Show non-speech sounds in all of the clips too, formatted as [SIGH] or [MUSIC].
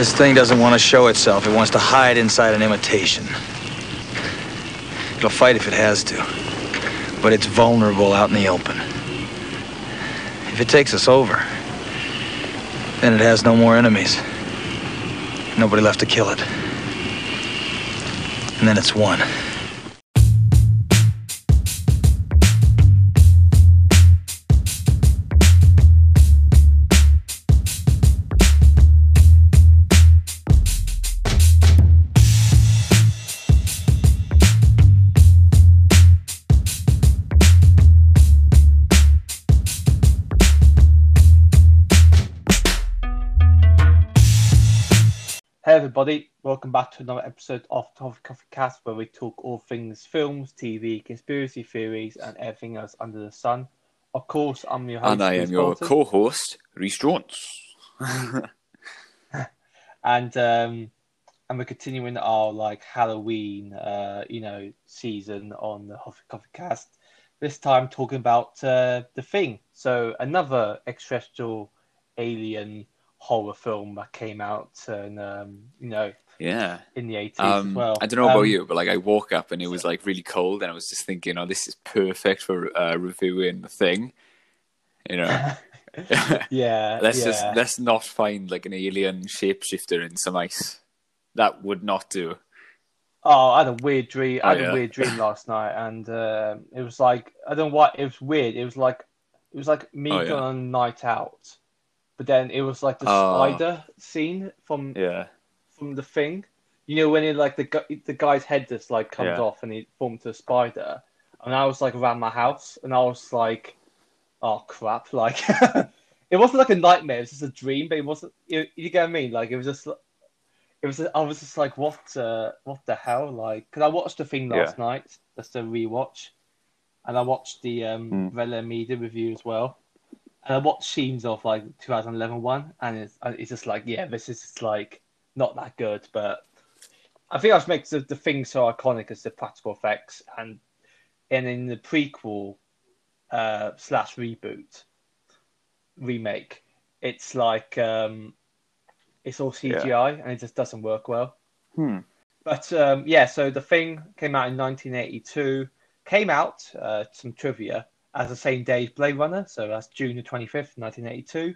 This thing doesn't want to show itself. It wants to hide inside an imitation. It'll fight if it has to. But it's vulnerable out in the open. If it takes us over, then it has no more enemies. Nobody left to kill it. And then it's won. Everybody, welcome back to another episode of Hoffi Coffi Cast where we talk all things films, TV, conspiracy theories, and everything else under the sun. Of course, I'm your host. And I am your co-host, Rhys Jones. [LAUGHS] and um, and we're continuing our like Halloween, uh, you know, season on the Hoffi Coffi Cast. This time talking about uh, the Thing. So another extraterrestrial alien horror film that came out, and um, you know, Yeah. in the eighties as Um, well. I don't know about Um, you, but like I woke up and it was like really cold, and I was just thinking, oh, this is perfect for uh, reviewing the thing. You know, [LAUGHS] Yeah, [LAUGHS] let's yeah. just let's not find like an alien shapeshifter in some ice. That would not do. Oh, I had a weird dream. I Oh, had yeah. a weird dream last night, and um it was like I don't know what it was weird. It was like it was like me Oh, yeah. going on a night out, but then it was like the Oh. spider scene from Yeah, from the thing. You know when it like the the guy's head just like comes Yeah. off and he formed to a spider, and I was like around my house, and I was like, oh crap! [LAUGHS] Like it wasn't like a nightmare. It was just a dream, but it wasn't. You, you get what I mean? Like it was just. It was. I was just like, what? Uh, what the hell? Like, because I watched the thing last night, just a rewatch, and I watched the um, Mm. Red Letter Media review as well, and I watched scenes of like 2011 one, and it's, it's just like, yeah, this is just like not that good, but I think that's makes the, the thing so iconic as the practical effects, and and in the prequel uh, slash reboot remake, it's like um, it's all CGI and it just doesn't work well. Hmm. But um, yeah, so the thing came out in 1982. Came out uh, some trivia as the same day as Blade Runner, so that's June the 25th, 1982.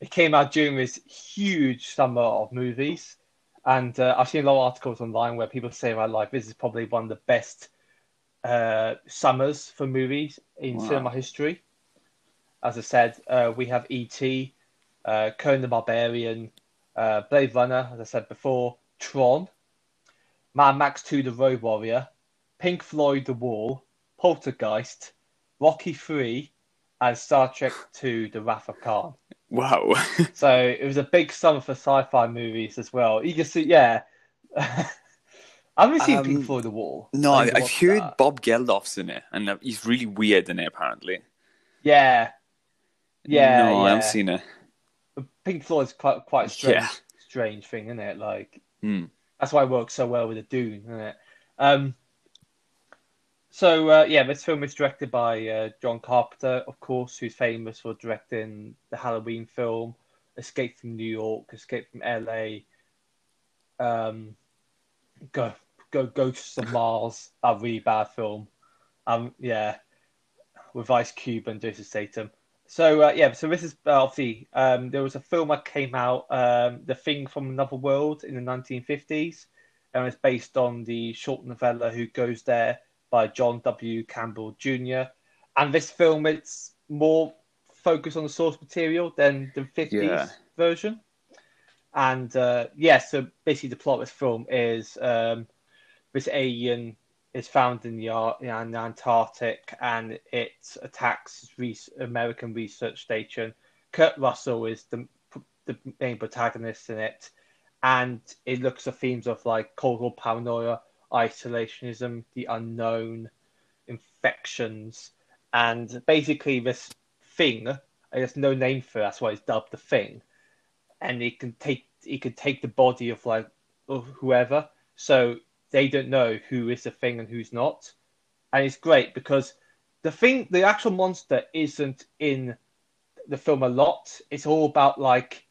It came out during this huge summer of movies, and uh, I've seen a lot of articles online where people say about like this is probably one of the best uh, summers for movies in Wow. cinema history. As I said, uh, we have E.T., uh, Conan the Barbarian, uh, Blade Runner, as I said before, Tron, Mad Max 2 The Road Warrior, Pink Floyd The Wall, Poltergeist, Rocky 3, and Star Trek 2 The Wrath of Khan. Wow. [LAUGHS] So it was a big summer for sci-fi movies as well. You can see, yeah. [LAUGHS] I haven't seen Um, Pink Floyd The Wall. no, I I, need to I've heard that. Bob Geldof's in it, and uh, he's really weird in it. Apparently. Yeah, yeah, No, I haven't seen it. Pink Floyd's quite quite a strange, Yeah. strange thing, isn't it? Like Hmm. that's why it works so well with the Dune, isn't it? Um, so uh, yeah, this film is directed by uh, John Carpenter, of course, who's famous for directing the Halloween film, Escape from New York, Escape from L.A., um, Go Go Ghosts of Mars, a really bad film. Um, yeah, with Ice Cube and Jason Statham. So uh, yeah, so this is uh, obviously um, there was a film that came out, um, The Thing from Another World, in the 1950s, and it's based on the short novella Who Goes There by John W. Campbell Jr. And this film, it's more focused on the source material than the 50s Yeah. version. And uh, yeah, so basically the plot of this film is um, this alien is found in the, in the Antarctic and it attacks re- American research station. Kurt Russell is the the main protagonist in it, and it looks at themes of like cultural paranoia, isolationism, the unknown, infections, and basically this thing. There's no name for it, that's why it's dubbed the thing, and it can take it can take the body of like of whoever. So they don't know who is the thing and who's not, and it's great because the thing, the actual monster, isn't in the film a lot. It's all about like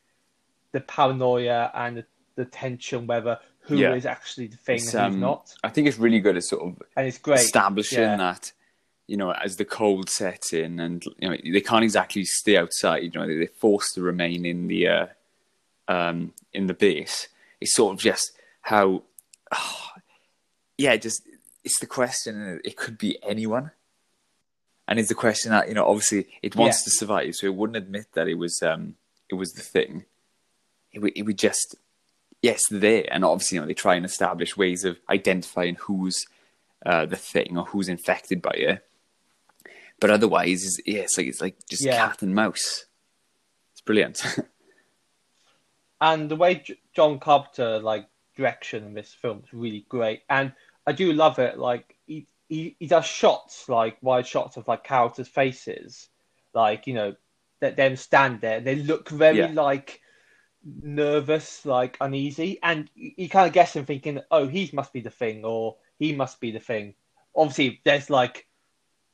the paranoia and the, the tension whether who is Yeah. actually the thing It's, and who's um, not, I think it's really good at sort of and it's great. establishing yeah. that you know as the cold sets in and you know they can't exactly stay outside you know they're forced to remain in the uh, um, in the base it's sort of just how ah, [SIGHS] yeah just it's the question it could be anyone and it's the question that you know obviously it wants Yeah. to survive so it wouldn't admit that it was um it was the thing it would, it would just yes there and obviously you know they try and establish ways of identifying who's uh, the thing or who's infected by it. But otherwise, it's, yeah, it's like it's like just Yeah. cat and mouse. It's brilliant. [LAUGHS] and the way J- John Carpenter like direction in this film is really great, and I do love it. Like he he, he does shots like wide shots of like characters' faces, like you know that them stand there. They look very Yeah. like nervous, like uneasy, and you, you kind of guess and thinking, oh, he must be the thing, or he must be the thing. Obviously, there's like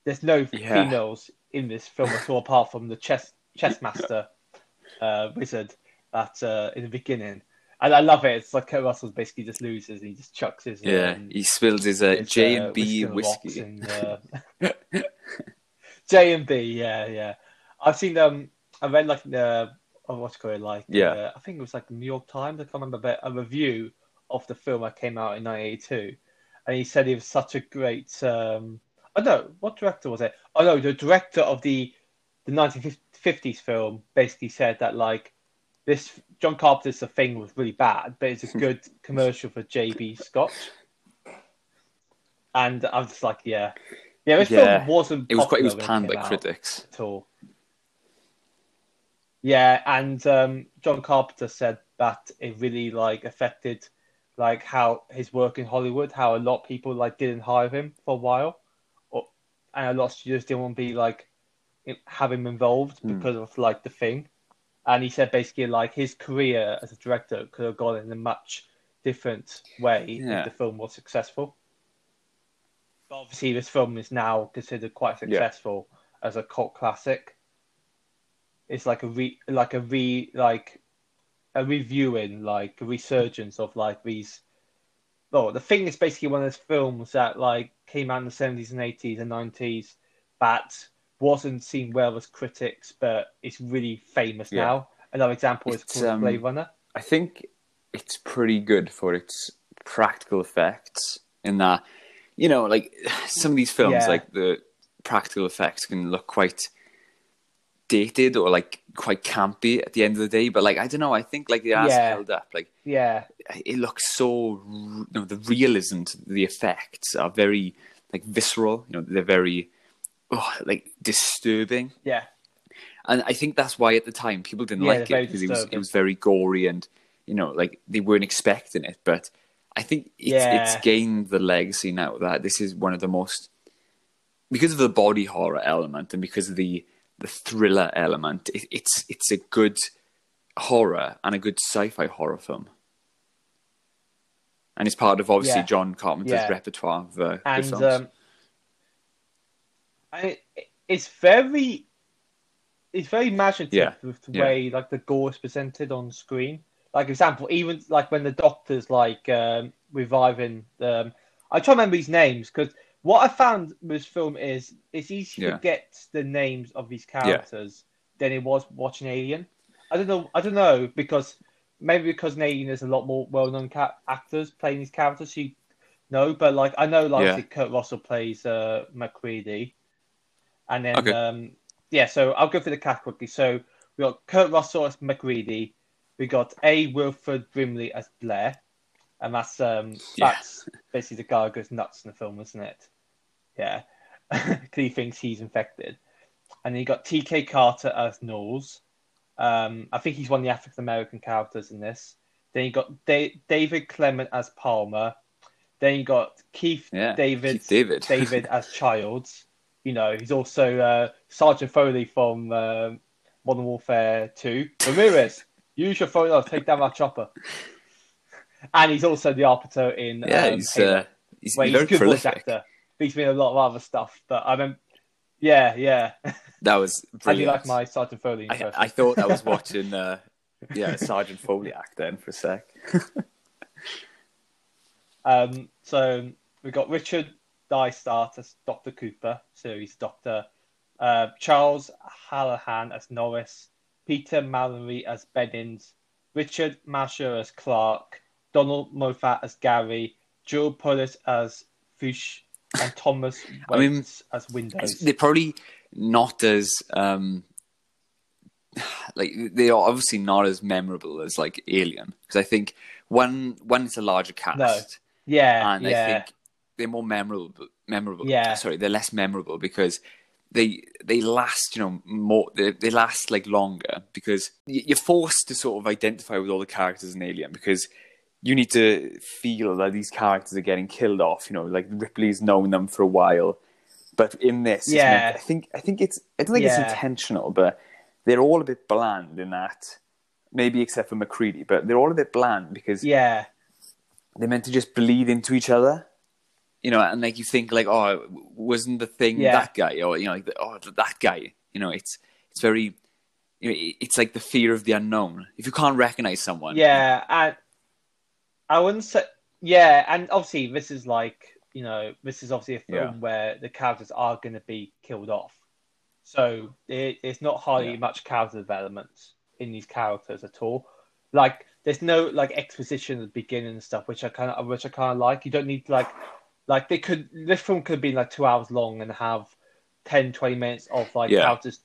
there's no Yeah. females in this film at all, apart from the chess chess master uh, wizard that uh, in the beginning. And I love it. It's like Kurt Russell basically just loses and he just chucks his yeah, um, he spills his uh, his, J uh, and B on the rocks whiskey. and, uh, [LAUGHS] J and B, yeah, yeah. I've seen um, I read like the oh, what's called like Yeah. uh, I think it was like the New York Times. I can't remember, but a review of the film that came out in 1982, and he said it was such a great. Um, oh no, what director was it? Oh no, the director of the the 1950s film basically said that like this John Carpenter's The Thing was really bad, but it's a [LAUGHS] good commercial for JB Scott. And I was just like, yeah, yeah, this Yeah. film wasn't. It was quite. It was panned by critics. at all. Yeah, and um, John Carpenter said that it really like affected like how his work in Hollywood, how a lot of people like didn't hire him for a while, or and a lot of studios didn't want to be like have him involved Hmm. because of like the thing. And he said basically like his career as a director could have gone in a much different way Yeah. if the film was successful. But obviously, this film is now considered quite Yeah. successful as a cult classic. It's like a re like a re like a reviewing like a resurgence of like these. Oh, the thing is basically one of those films that like came out in the seventies and eighties and nineties that wasn't seen well as critics, but it's really famous Yeah. now. Another example is It's, called um, Blade Runner. I think it's pretty good for its practical effects in that, you know, like [SIGHS] some of these films, Yeah. like the practical effects can look quite dated or like quite campy at the end of the day. But like, I don't know, I think like the ass Yeah. held up. Like, Yeah, it looks so, you know, the realism to the effects are very like visceral, you know, they're very, oh, like disturbing yeah, and I think that's why at the time people didn't Yeah, like it because it was it was very gory and you know like they weren't expecting it. But I think it's, Yeah. it's gained the legacy now that this is one of the most because of the body horror element and because of the the thriller element. It, it's it's a good horror and a good sci-fi horror film. And it's part of obviously Yeah. John Carpenter's Yeah. repertoire of uh, and films. um, it's very it's very imaginative Yeah, with the way like the gore is presented on screen. Like example, even like when the doctor's like um, reviving um, I try to remember these names because what I found with this film is it's easy to Yeah. forget the names of these characters than it was watching Alien. I don't know. I don't know because maybe because in Alien there's a lot more well-known ca- actors playing these characters. So you know, but like I know, like Yeah. Kurt Russell plays uh, MacReady, and then Okay. um, yeah. So I'll go through the cast quickly. So we got Kurt Russell as MacReady. We got A. Wilford Brimley as Blair, and that's um Yeah. that's basically the guy who goes nuts in the film, isn't it? Yeah, [LAUGHS] because he thinks he's infected. And then you got T.K. Carter as Nauls. Um, I think he's one of the African American characters in this. Then you got da- David Clennon as Palmer. Then you got Keith Yeah, David Keith David. [LAUGHS] David as Childs. You know, he's also uh, Sergeant Foley from uh, Modern Warfare 2. Ramirez, use your phone, I'll take down that chopper. And he's also the arbiter in yeah, um, he's uh, he's where he's very a good voice prolific. actor. Beats me in a lot of other stuff, but I mean, yeah, yeah. That was [LAUGHS] How do you like my Sergeant Foley I. I thought I was watching [LAUGHS] uh, yeah, Sergeant Foliak then for a sec. [LAUGHS] Um, so we got Richard Dysart as Doctor Cooper, so he's Doctor. Uh, Charles Hallahan as Norris, Peter Maloney as Bennings, Richard Masur as Clark, Donald Moffat as Gary, Joe Polis as Fuchs, and Thomas I mean, as Windows. They're probably not as um like they are obviously not as memorable as like Alien because I think when when it's a larger cast No. Yeah, and I think they're more memorable memorable Yeah. sorry they're less memorable because they they last you know more they, they last like longer because you're forced to sort of identify with all the characters in Alien because you need to feel that these characters are getting killed off you know like Ripley's known them for a while but in this Yeah. meant- I think I think it's I don't think Yeah. it's intentional but they're all a bit bland in that maybe except for MacReady but they're all a bit bland because yeah, they're meant to just bleed into each other, you know, and like you think like, oh, wasn't the thing Yeah. that guy, or you know, like oh, that guy, you know, it's it's very, you know, it's like the fear of the unknown. If you can't recognize someone, yeah, and I wouldn't say yeah, and obviously this is like you know this is obviously a film Yeah. where the characters are going to be killed off, so it, it's not hardly Yeah. much character development in these characters at all. Like there's no like exposition at the beginning and stuff, which I kind of which I kind of like. You don't need like like they could this film could be like two hours long and have 10, 20 minutes of like Yeah. characters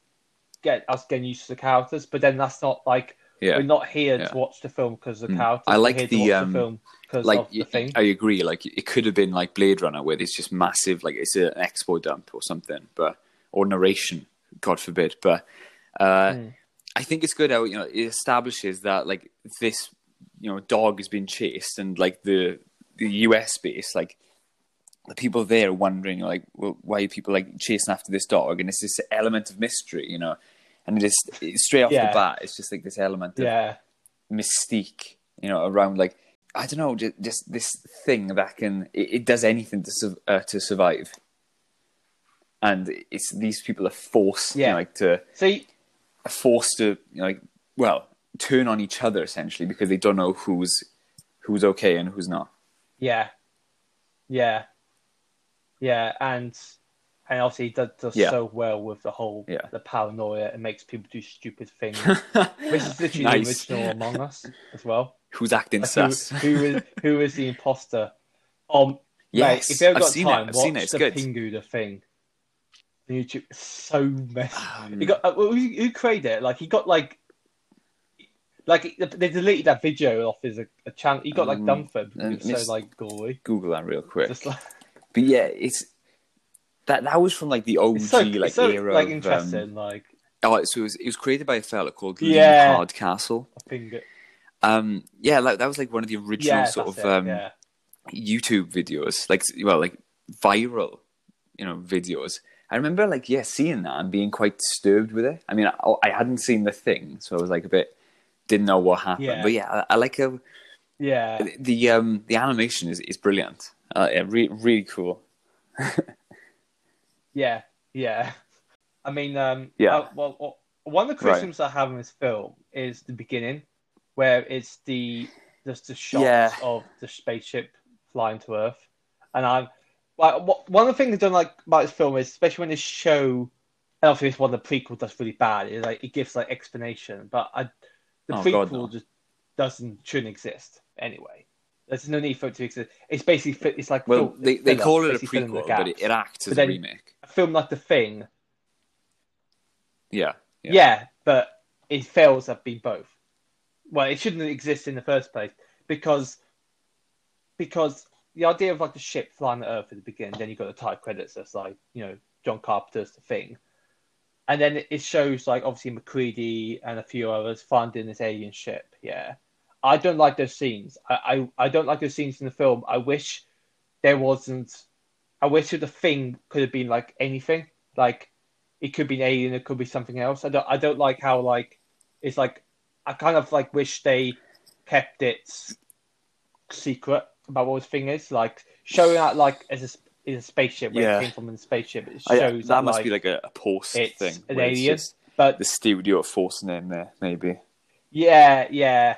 get us getting used to the characters, but then that's not like yeah, we're not here Yeah. to watch the film because the Mm. characters. I like We're here to the, um, the film because like of the thing. I agree. Like it could have been like Blade Runner, where there's just massive, like it's an expo dump or something, but or narration, God forbid. But uh, Mm. I think it's good how you know it establishes that like this, you know, dog has been chased, and like the the US base, like the people there wondering, like, well, why are people like chasing after this dog? And it's this element of mystery, you know. And it is straight off Yeah. the bat, it's just like this element of yeah, mystique, you know, around like I don't know, just, just this thing that can it, it does anything to su- uh, to survive, and it's these people are forced, you know, Yeah. like to see, are forced to you know, like well turn on each other essentially because they don't know who's who's okay and who's not. yeah, yeah, yeah, and and obviously he does, does Yeah. so well with the whole Yeah. the paranoia. It makes people do stupid things. [LAUGHS] Which is literally Nice. the original Among Us as well. Who's acting Like, who, who is who is the imposter? Um, Yes, mate, if you ever got seen time, it. Watch it. The good. Pingu the thing. YouTube, it's so messy. Um, He got uh, who, who created it? Like he got like, like they deleted that video off his a, channel. He got like Um, done for it uh, because so like gory. Google that real quick. Just like But yeah, it's that that was from like the OG so, like it's so era like of, um, interesting. like oh, so it was, it was created by a fella called Yeah. Lee Hardcastle. I think it. Um, yeah, like, that was like one of the original Yeah, sort of it, um, yeah. YouTube videos, like well, like viral, you know, videos. I remember like yeah, seeing that and being quite disturbed with it. I mean, I, I hadn't seen the thing, so I was like a bit didn't know what happened. Yeah. But yeah, I, I like how Yeah, the um the animation is is brilliant. Uh, yeah, re- really cool. [LAUGHS] yeah, yeah. I mean, um, Yeah. uh, well, well, one of the Right. criticisms I have in this film is the beginning, where it's the just the shots Yeah. of the spaceship flying to Earth, and I'm like, what, one of the things I don't like about this film is, especially when they show, and obviously this one of the prequel does really bad. Is like it gives like explanation, but I, the Oh, prequel God, no. just doesn't shouldn't exist anyway. There's no need for it to exist. It's basically it's like Well, they, they call it a basically filling the prequel, but it, it acts as a remake. Film like The Thing, Yeah, yeah. Yeah. but it fails at being both. Well, it shouldn't exist in the first place because because the idea of like the ship flying the Earth at the beginning, then you've got the title credits that's like you know John Carpenter's The Thing, and then it shows like obviously MacReady and a few others finding this alien ship. Yeah, I don't like those scenes. I I, I don't like those scenes in the film. I wish there wasn't. I wish the thing could have been like anything. Like it could be an alien, it could be something else. I don't I don't like how like it's like I kind of like wish they kept it secret about what the thing is. Like showing out like as a, in a spaceship where Yeah. it came from in a spaceship. It I- shows that that, must like, be like a, a thing. an alien. but the studio are forcing in there, maybe. Yeah, yeah.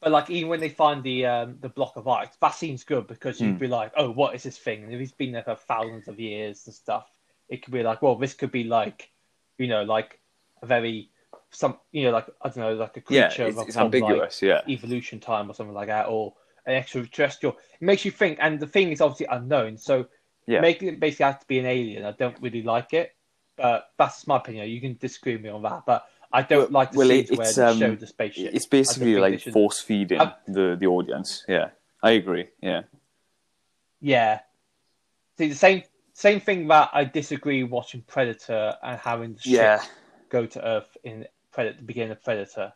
But like even when they find the um, the block of ice, that seems good because you'd Hmm. be like, oh, what is this thing? And if he's been there for thousands of years and stuff, it could be like, well, this could be like, you know, like a very some, you know, like I don't know, like a Yeah, creature it's, of- it's from, ambiguous. yeah, evolution time or something like that, or an extraterrestrial. It makes you think, and the thing is obviously unknown, so yeah. making it basically have to be an alien. I don't really like it, but that's my opinion. You can disagree with me on that, but I don't like the well, scenes it- where they um, show the spaceship. It's basically like force feeding I- the the audience. Yeah, I agree. Yeah, Yeah. See the same same thing that I disagree watching Predator and having the ship yeah, go to Earth in Predator, the beginning of Predator.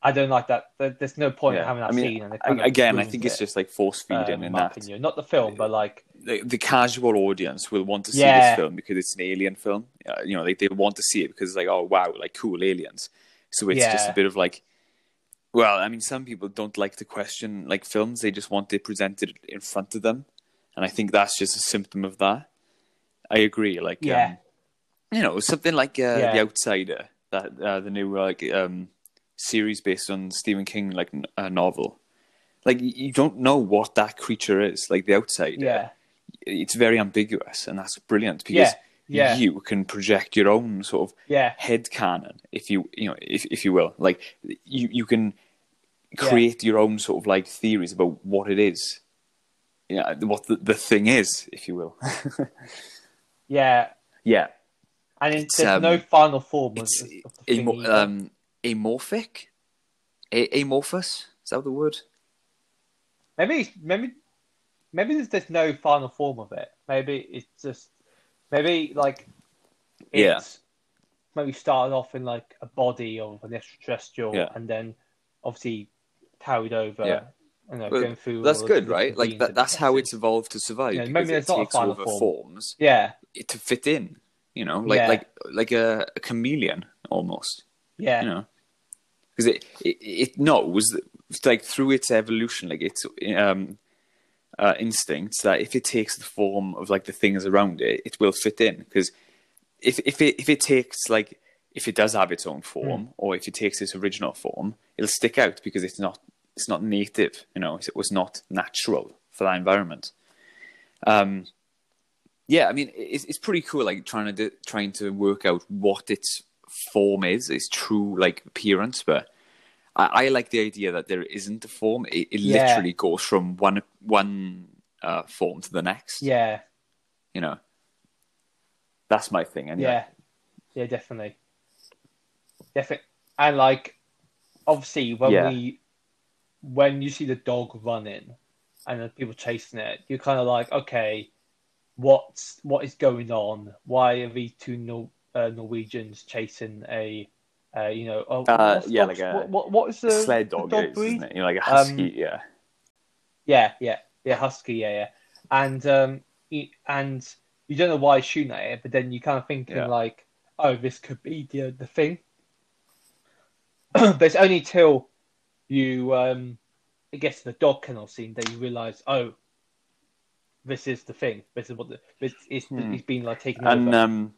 I don't like that. There's no point in having that I mean, scene. And kind of again, I think it's it, just like force um, feeding in in that opinion. Not the film, but like the, the casual audience will want to see Yeah. this film because it's an alien film. Uh, you know, like they want to see it because it's like, oh wow, like cool aliens. So it's just a bit of like, well, I mean, some people don't like to question like films; they just want it presented in front of them, and I think that's just a symptom of that. I agree. Like, Yeah. um, you know, something like uh, Yeah. The Outsider, that uh, the new like um, series based on Stephen King like uh, novel. Like you don't know what that creature is. Like the outsider, yeah, it's very ambiguous, and that's brilliant because yeah, yeah, you can project your own sort of yeah, head canon, if you you know, if if you will. Like you you can create your own sort of like theories about what it is. Yeah, what the, the thing is, if you will. [LAUGHS] yeah. yeah, And it, It's, there's um, no final form of, of the thing either. um, amorphic, A- amorphous. Is that the word? Maybe, maybe, maybe there's, there's no final form of it. Maybe it's just, maybe like, Yeah. it's maybe started off in like a body of an extraterrestrial, Yeah. and then obviously carried over. Yeah. You know, Well, going through. That's good, right? Like that, that's how it's evolved to survive. Yeah, maybe it it's not a takes final over form. forms Yeah, to fit in. You know, like Yeah. like like a, a chameleon almost. Yeah, You know, because it, it it knows that, like through its evolution, like its um uh, instincts that if it takes the form of like the things around it, it will fit in. Because if if it if it takes like if it does have its own form, Hmm. or if it takes its original form, it'll stick out because it's not it's not native. You know, it was not natural for that environment. Um, yeah, I mean, it's it's pretty cool. Like trying to trying to work out what its form is, its true like appearance. But I, I like the idea that there isn't a form. It, it Yeah. literally goes from one one uh, form to the next. yeah, You know, that's my thing. Anyway. yeah, yeah, definitely, definitely, and like obviously when Yeah. we when you see the dog running and the people chasing it, you're kind of like, okay, what's what is going on? Why are these two Nor- uh, Norwegians chasing a, uh, you know, oh, Uh, yeah, dogs- like a what, what, what is the sled the dog, dog it is, breed? isn't it? You know, like a husky. Um, yeah, Yeah, yeah, yeah, husky, yeah, yeah, and um, y- and you don't know why he's shooting at it, but then you kind of thinking Yeah. like, oh, this could be the the thing. [CLEARS THROAT] but it's only till you um, gets to the dog kennel scene that you realize, oh, this is the thing. This is what the this is. Hmm. He's been like taken and over. um,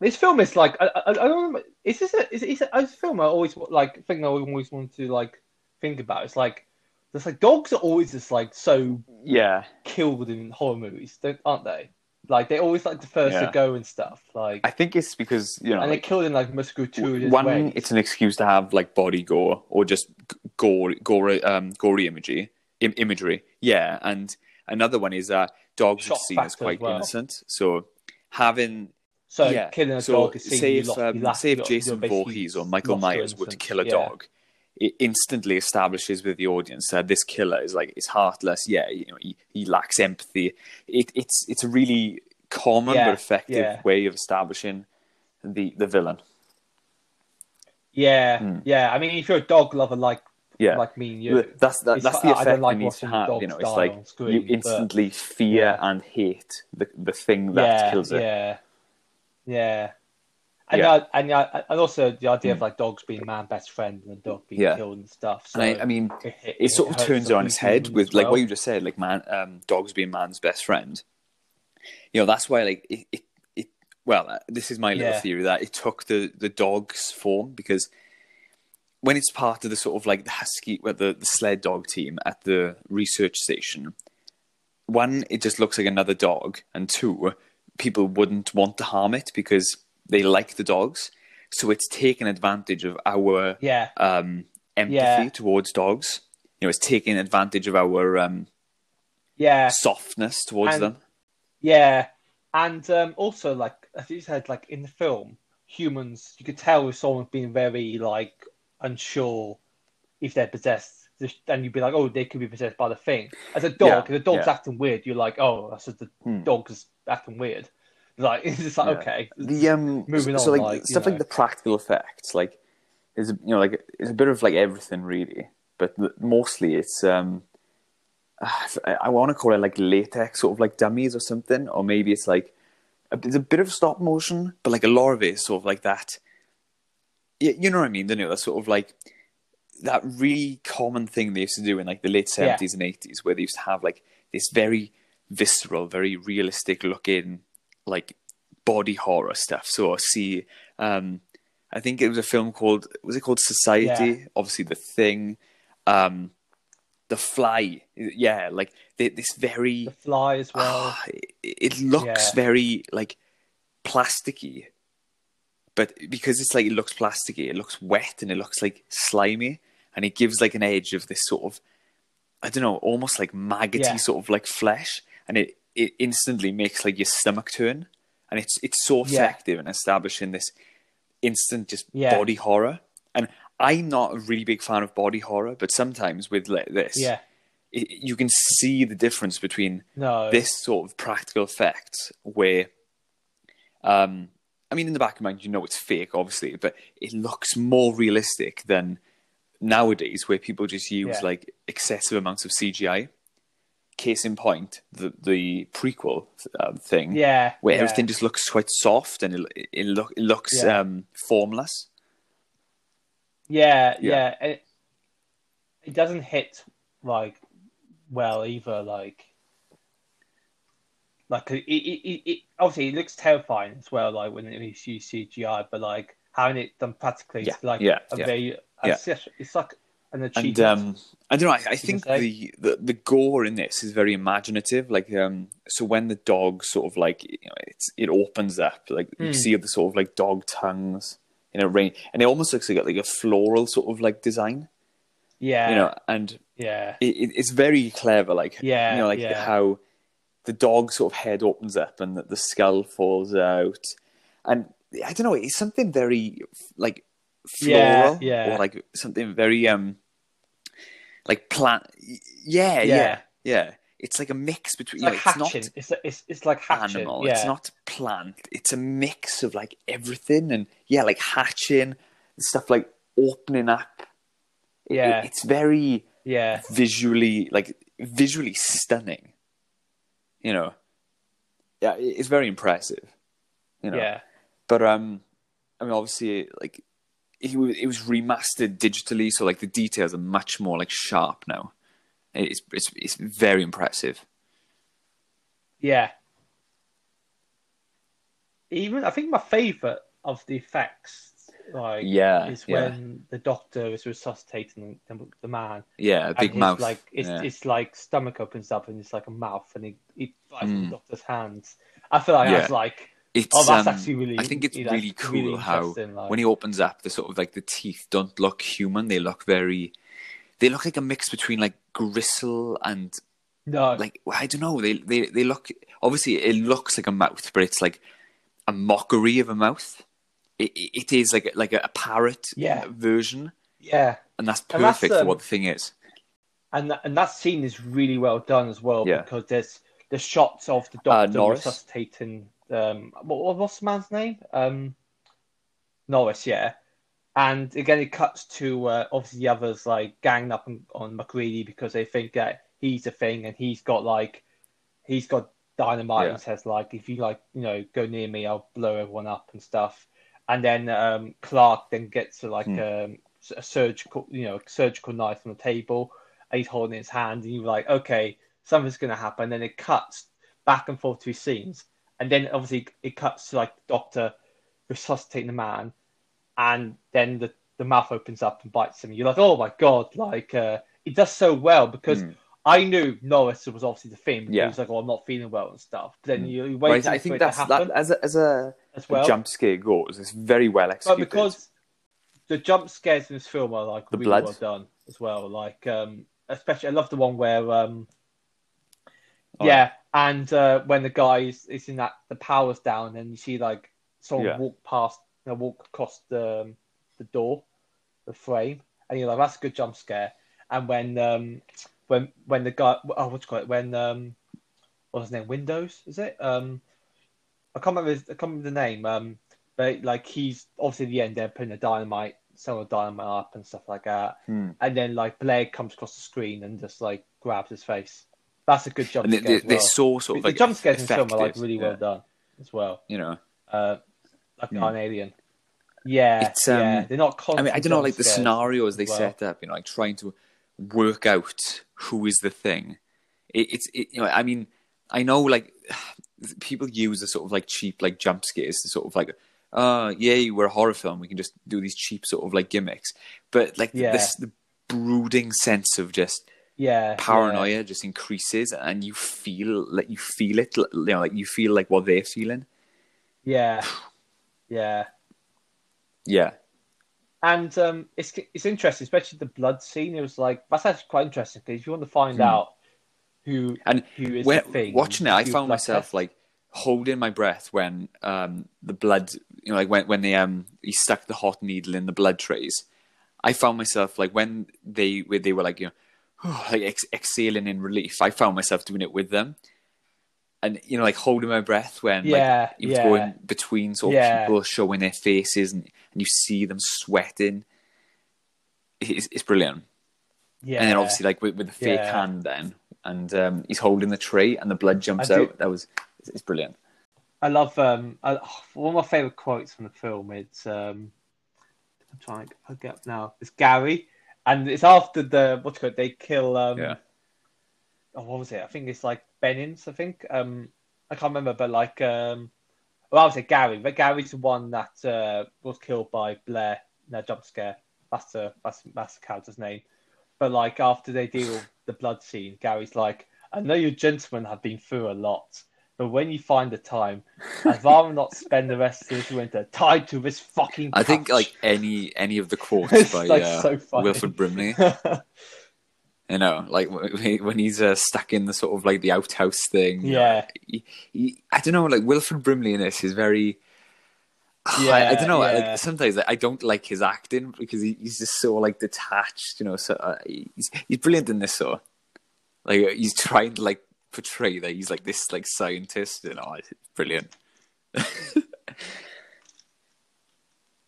This film is like I, I, I don't remember. Is this a is, is it a film I always like thing I always want to like think about? It's like there's like dogs are always just like so yeah, killed in horror movies, don't, aren't they? Like they always like the first Yeah. to go and stuff. Like I think it's because you know, and they're killed in like most gratuitous one, ways. it's an excuse to have like body gore or just gore, gore, um, gory imagery, Im- imagery. Yeah, and another one is that dogs are seen as quite as well. innocent. So having so yeah, killing a so dog is seen say if lost, um, lost, say if Jason you're Voorhees or Michael Myers were to kill a Yeah. dog, it instantly establishes with the audience that this killer is like is heartless. Yeah, you know, he, he lacks empathy. It, it's it's a really common Yeah, but effective yeah. way of establishing the the villain. Yeah, Hmm. yeah. I mean, if you're a dog lover like Yeah, like me and you, that's that, that's the effect like it needs to have. You know, it's like screen, you but- instantly fear Yeah. and hate the the thing that yeah, kills it. yeah, yeah. And Yeah. and and also the idea of like dogs being man best friend and the dog being Yeah. killed and stuff. So And I, I mean, it, it- it sort of turns it on its head with like what you just said, like man, um, dogs being man's best friend. You know, that's why like it, it, it well, uh, this is my little Yeah. theory that it took the the dog's form because when it's part of the sort of like the husky, well, the, the sled dog team at the research station, one, it just looks like another dog, and two, people wouldn't want to harm it because they like the dogs. So it's taken advantage of our Yeah. um, empathy Yeah. towards dogs. You know, it's taking advantage of our um, Yeah. softness towards And- them. Yeah, and um, also like as you said, like in the film, humans you could tell if someone's being very like unsure if they're possessed, and you'd be like, oh, they could be possessed by the thing. As a dog, Yeah, if the dog's acting weird, you're like, oh, that's just the Hmm. dog's acting weird. Like [LAUGHS] it's just like Yeah. okay, The um, Moving so on, like, like, you stuff know. like the practical effects, like is you know like it's a bit of like everything really, but mostly it's um, I, I want to call it like latex sort of like dummies or something, or maybe it's like a, it's a bit of stop motion, but like a lot of it is sort of like that. You, you know what I mean? Don't you? That's sort of like that really common thing they used to do in like the late Yeah. seventies and eighties, where they used to have like this very visceral, very realistic looking like body horror stuff. So I see, um, I think it was a film called was it called Society? Obviously, The Thing, um, The Fly. Yeah, like they, this very the fly as well. Ah, it, it looks Yeah. very like plasticky, but because it's like it looks plasticky, it looks wet and it looks like slimy, and it gives like an edge of this sort of I don't know, almost like maggoty Yeah. sort of like flesh, and it it instantly makes like your stomach turn, and it's it's so Yeah. effective in establishing this instant just Yeah. body horror. And I'm not a really big fan of body horror, but sometimes with like this, yeah, it, you can see the difference between no, this sort of practical effects where um I mean in the back of mind you know it's fake obviously but it looks more realistic than nowadays where people just use Yeah. like excessive amounts of CGI case in point the the prequel uh, thing yeah, where yeah. everything just looks quite soft and it, it, look, it looks Yeah. um formless Yeah, Yeah. yeah. It, it doesn't hit like well either. Like, like it, it, it, it obviously it looks terrifying as well. Like when it's used CGI, but like having it done practically, Yeah, it's like yeah, a yeah. very. It's like an and um, I don't know. I, I think the, the the gore in this is very imaginative. Like, um, so when the dog sort of like you know, it's it opens up, like you Hmm. see the sort of like dog tongues in a rain, and it almost looks like a, like a floral sort of like design, yeah, you know. And yeah, it, it, it's very clever. Like, Yeah, you know, like yeah. how the dog sort of head opens up and the, the skull falls out, and I don't know. It's something very like floral yeah. or like something very um like plant. Yeah, yeah, Yeah. yeah, It's like a mix between. it's you like know, it's not It's it's it's like hatching. animal. Yeah, It's not plant. It's a mix of like everything and yeah, like hatching and stuff like opening up. It- Yeah. it's very yeah, visually like visually stunning. You know, yeah, it's very impressive. You know, yeah, but um, I mean, obviously, like it was, it was remastered digitally, so like the details are much more like sharp now. It's it's it's very impressive. yeah. Even I think my favorite of the effects, like, Yeah, is yeah. when the doctor is resuscitating the, the man. Yeah, big his, mouth. Like it's yeah. it's like stomach opens up and it's like a mouth and it from Mm. the doctor's hands. I feel like Yeah. like It's, oh that's um, actually really. I think it's that's really cool how like- when he opens up, the sort of like the teeth don't look human. They look very. They look like a mix between like gristle and no like I don't know. They they they look obviously it looks like a mouth, but it's like a mockery of a mouth. It, it is like a- like a, parrot Yeah. version, yeah. and that's And that's, perfect for um, what the thing is. and that, and that scene is really well done as well Yeah. because there's the shots of the doctor Norris? resuscitating um what, what's the man's name? Um Norris yeah. And again it cuts to uh, obviously the others like ganging up on, on MacReady because they think that he's a thing and he's got like he's got dynamite Yeah. and says like if you like you know go near me I'll blow everyone up and stuff. And then um Clark then gets to like Hmm. um a surgical you know surgical knife on the table and he's holding his hand and you're like okay something's gonna happen. Then it cuts back and forth to scenes and then obviously it cuts to like the doctor resuscitating the man and then the the mouth opens up and bites him. You're like, oh my god, like uh, he does so well because Mm. I knew Norris was obviously the thing. Yeah. he was like, oh, I'm not feeling well and stuff. But then you, you Right, wait I for think it that's that as a, as a, as a jump scare goes. It's very well executed. But because the jump scares in this film are like The really blood. well done as well. Like um especially I love the one where um Oh, yeah, and uh, when the guy is, is in that the power's down and you see like someone Yeah. walk past you know, walk across the um, the door, the frame, and you're like, that's a good jump scare. And when um when when the guy oh what's it? When um what's his name? Windows, is it? Um I can't remember his, I can't remember the name. Um but like he's obviously at the end they're putting the dynamite, some of dynamite up and stuff like that. Hmm. And then like Blair comes across the screen and just like grabs his face. That's a good jump and they, scare. they, well. so sort of the like jump scares in film are like effective, really yeah, well done as well. You know, Uh, like Hmm. on Alien. Yeah, It's, um, yeah. They're not. I mean, I don't know, like the scenarios they well. set up, you know, like trying to work out who is the thing. It, it's, it, you know, I mean, I know like [SIGHS] people use the sort of like cheap like jump scares to sort of like, uh, yay, we're a horror film, we can just do these cheap sort of like gimmicks. But like Yeah. this, the brooding sense of just Yeah, paranoia just increases, and you feel like you feel it, you know, like you feel like what they're feeling. Yeah, yeah. Yeah, And um, it's it's interesting, especially the blood scene. It was like that's actually quite interesting because if you want to find Hmm. out who and who is when, the thing, watching it, I found myself test. like holding my breath when um, the blood, you know, like when when they um he stuck the hot needle in the blood trays. I found myself like when they when they were like you know [SIGHS] like ex- exhaling in relief. I found myself doing it with them, and you know like holding my breath when Yeah, like he was yeah. going between sort of Yeah. people showing their faces and, and you see them sweating. It's, it's brilliant. yeah, And then obviously like with, with the fake Yeah. hand then, and um, he's holding the tree, and the blood jumps do- out. That was it's, it's brilliant. I love um I, [SIGHS] one of my favorite quotes from the film. It's um I'm trying to get up now. It's Gary, and it's after the what's it called? They kill um Yeah. oh what was it? I think it's like Bennings. I think um I can't remember, but like um well I would say Gary, but Gary's the one that uh, was killed by Blair in that jump scare. That's the that's that's the character's name. But like after they deal with the blood scene, Gary's like, I know you gentlemen have been through a lot, but when you find the time, I'd rather not spend the rest of this winter tied to this fucking. I think like any any of the [LAUGHS] quotes by like, uh, so. Wilford Brimley, [LAUGHS] you know, like when he's uh, stuck in the sort of like the outhouse thing. yeah, he, he, I don't know, like Wilford Brimley in this is very. [SIGHS] I, I don't know. yeah. Like, sometimes I don't like his acting because he, he's just so like detached. You know, so uh, he's he's brilliant in this. So, like he's trying to like portray that he's like this like scientist. You know, it's brilliant. [LAUGHS]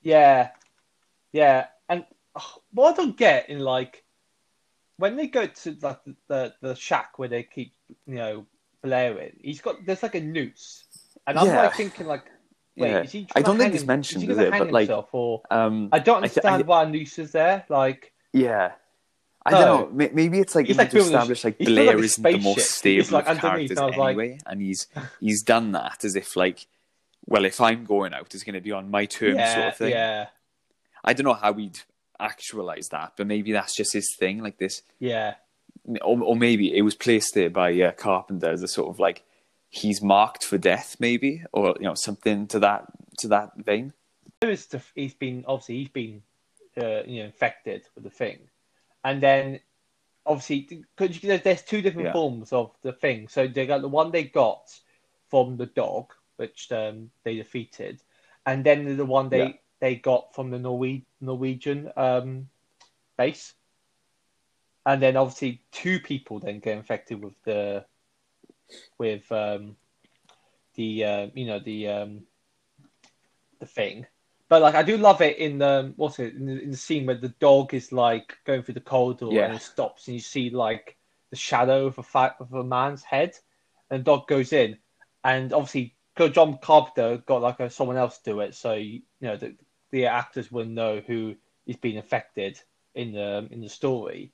yeah, yeah. And oh, what I don't get in like when they go to like the, the shack where they keep you know blaring, he's got there's like a noose, and I'm Yeah. like thinking like, wait, Yeah. is he? I don't think it's mentioned, is is it? But, like, or Um, I don't I th- understand I- why a noose is there. Like, Yeah. I No. don't know. Maybe it's like He's you like to establish like Blair like isn't the most stable like of characters was like- anyway, and he's [LAUGHS] he's done that as if like, well, if I'm going out, it's going to be on my terms, yeah, sort of thing. yeah, I don't know how he'd actualize that, but maybe that's just his thing, like this, yeah, or, or maybe it was placed there by uh, Carpenter as a sort of like he's marked for death, maybe, or you know something to that to that vein. There is the, he's been obviously he's been uh, you know infected with the thing, and then obviously because there's two different Yeah. forms of the thing. So they got the one they got from the dog, which um, they defeated, and then the one they Yeah. they got from the Norwe- Norwegian um, base, and then obviously two people then get infected with the with um, the uh, you know the um, the thing. But like I do love it in the what's it in the, in the scene where the dog is like going through the corridor Yeah. and it stops and you see like the shadow of a fa- of a man's head and the dog goes in and obviously because John Carpenter got like a, someone else do it so you know the, the actors will know who is being affected in the in the story.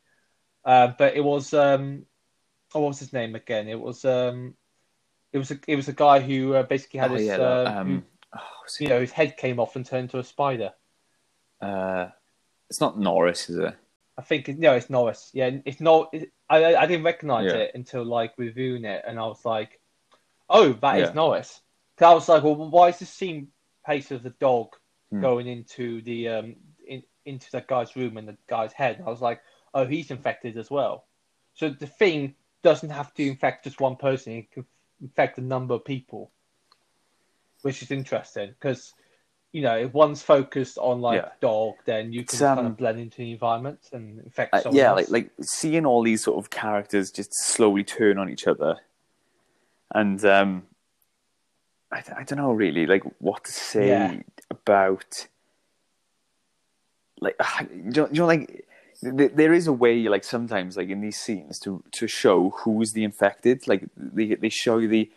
Uh, but it was um oh, what was his name again? It was um it was a it was a guy who uh, basically had Oh, his yeah, uh, um, oh, what's you know, his head came off and turned to a spider. uh, It's not Norris, is it? I think no, it's Norris. Yeah, it's not. It, I I didn't recognize Yeah. it until like reviewing it, and I was like, "Oh, that is Yeah. Norris." 'Cause I was like, "Well, why is the scene pace of the dog Hmm. going into the um in, into that guy's room and the guy's head?" I was like, "Oh, he's infected as well." So the thing doesn't have to infect just one person; it can infect a number of people, which is interesting because. You know, if one's focused on like Yeah. dog, then you can It's, kind um, of blend into the environment and infect Uh, yeah, else. like like seeing all these sort of characters just slowly turn on each other, and um, I, I don't know really like what to say Yeah. about like you know, you know like there is a way like sometimes like in these scenes to to show who's the infected like they they show you the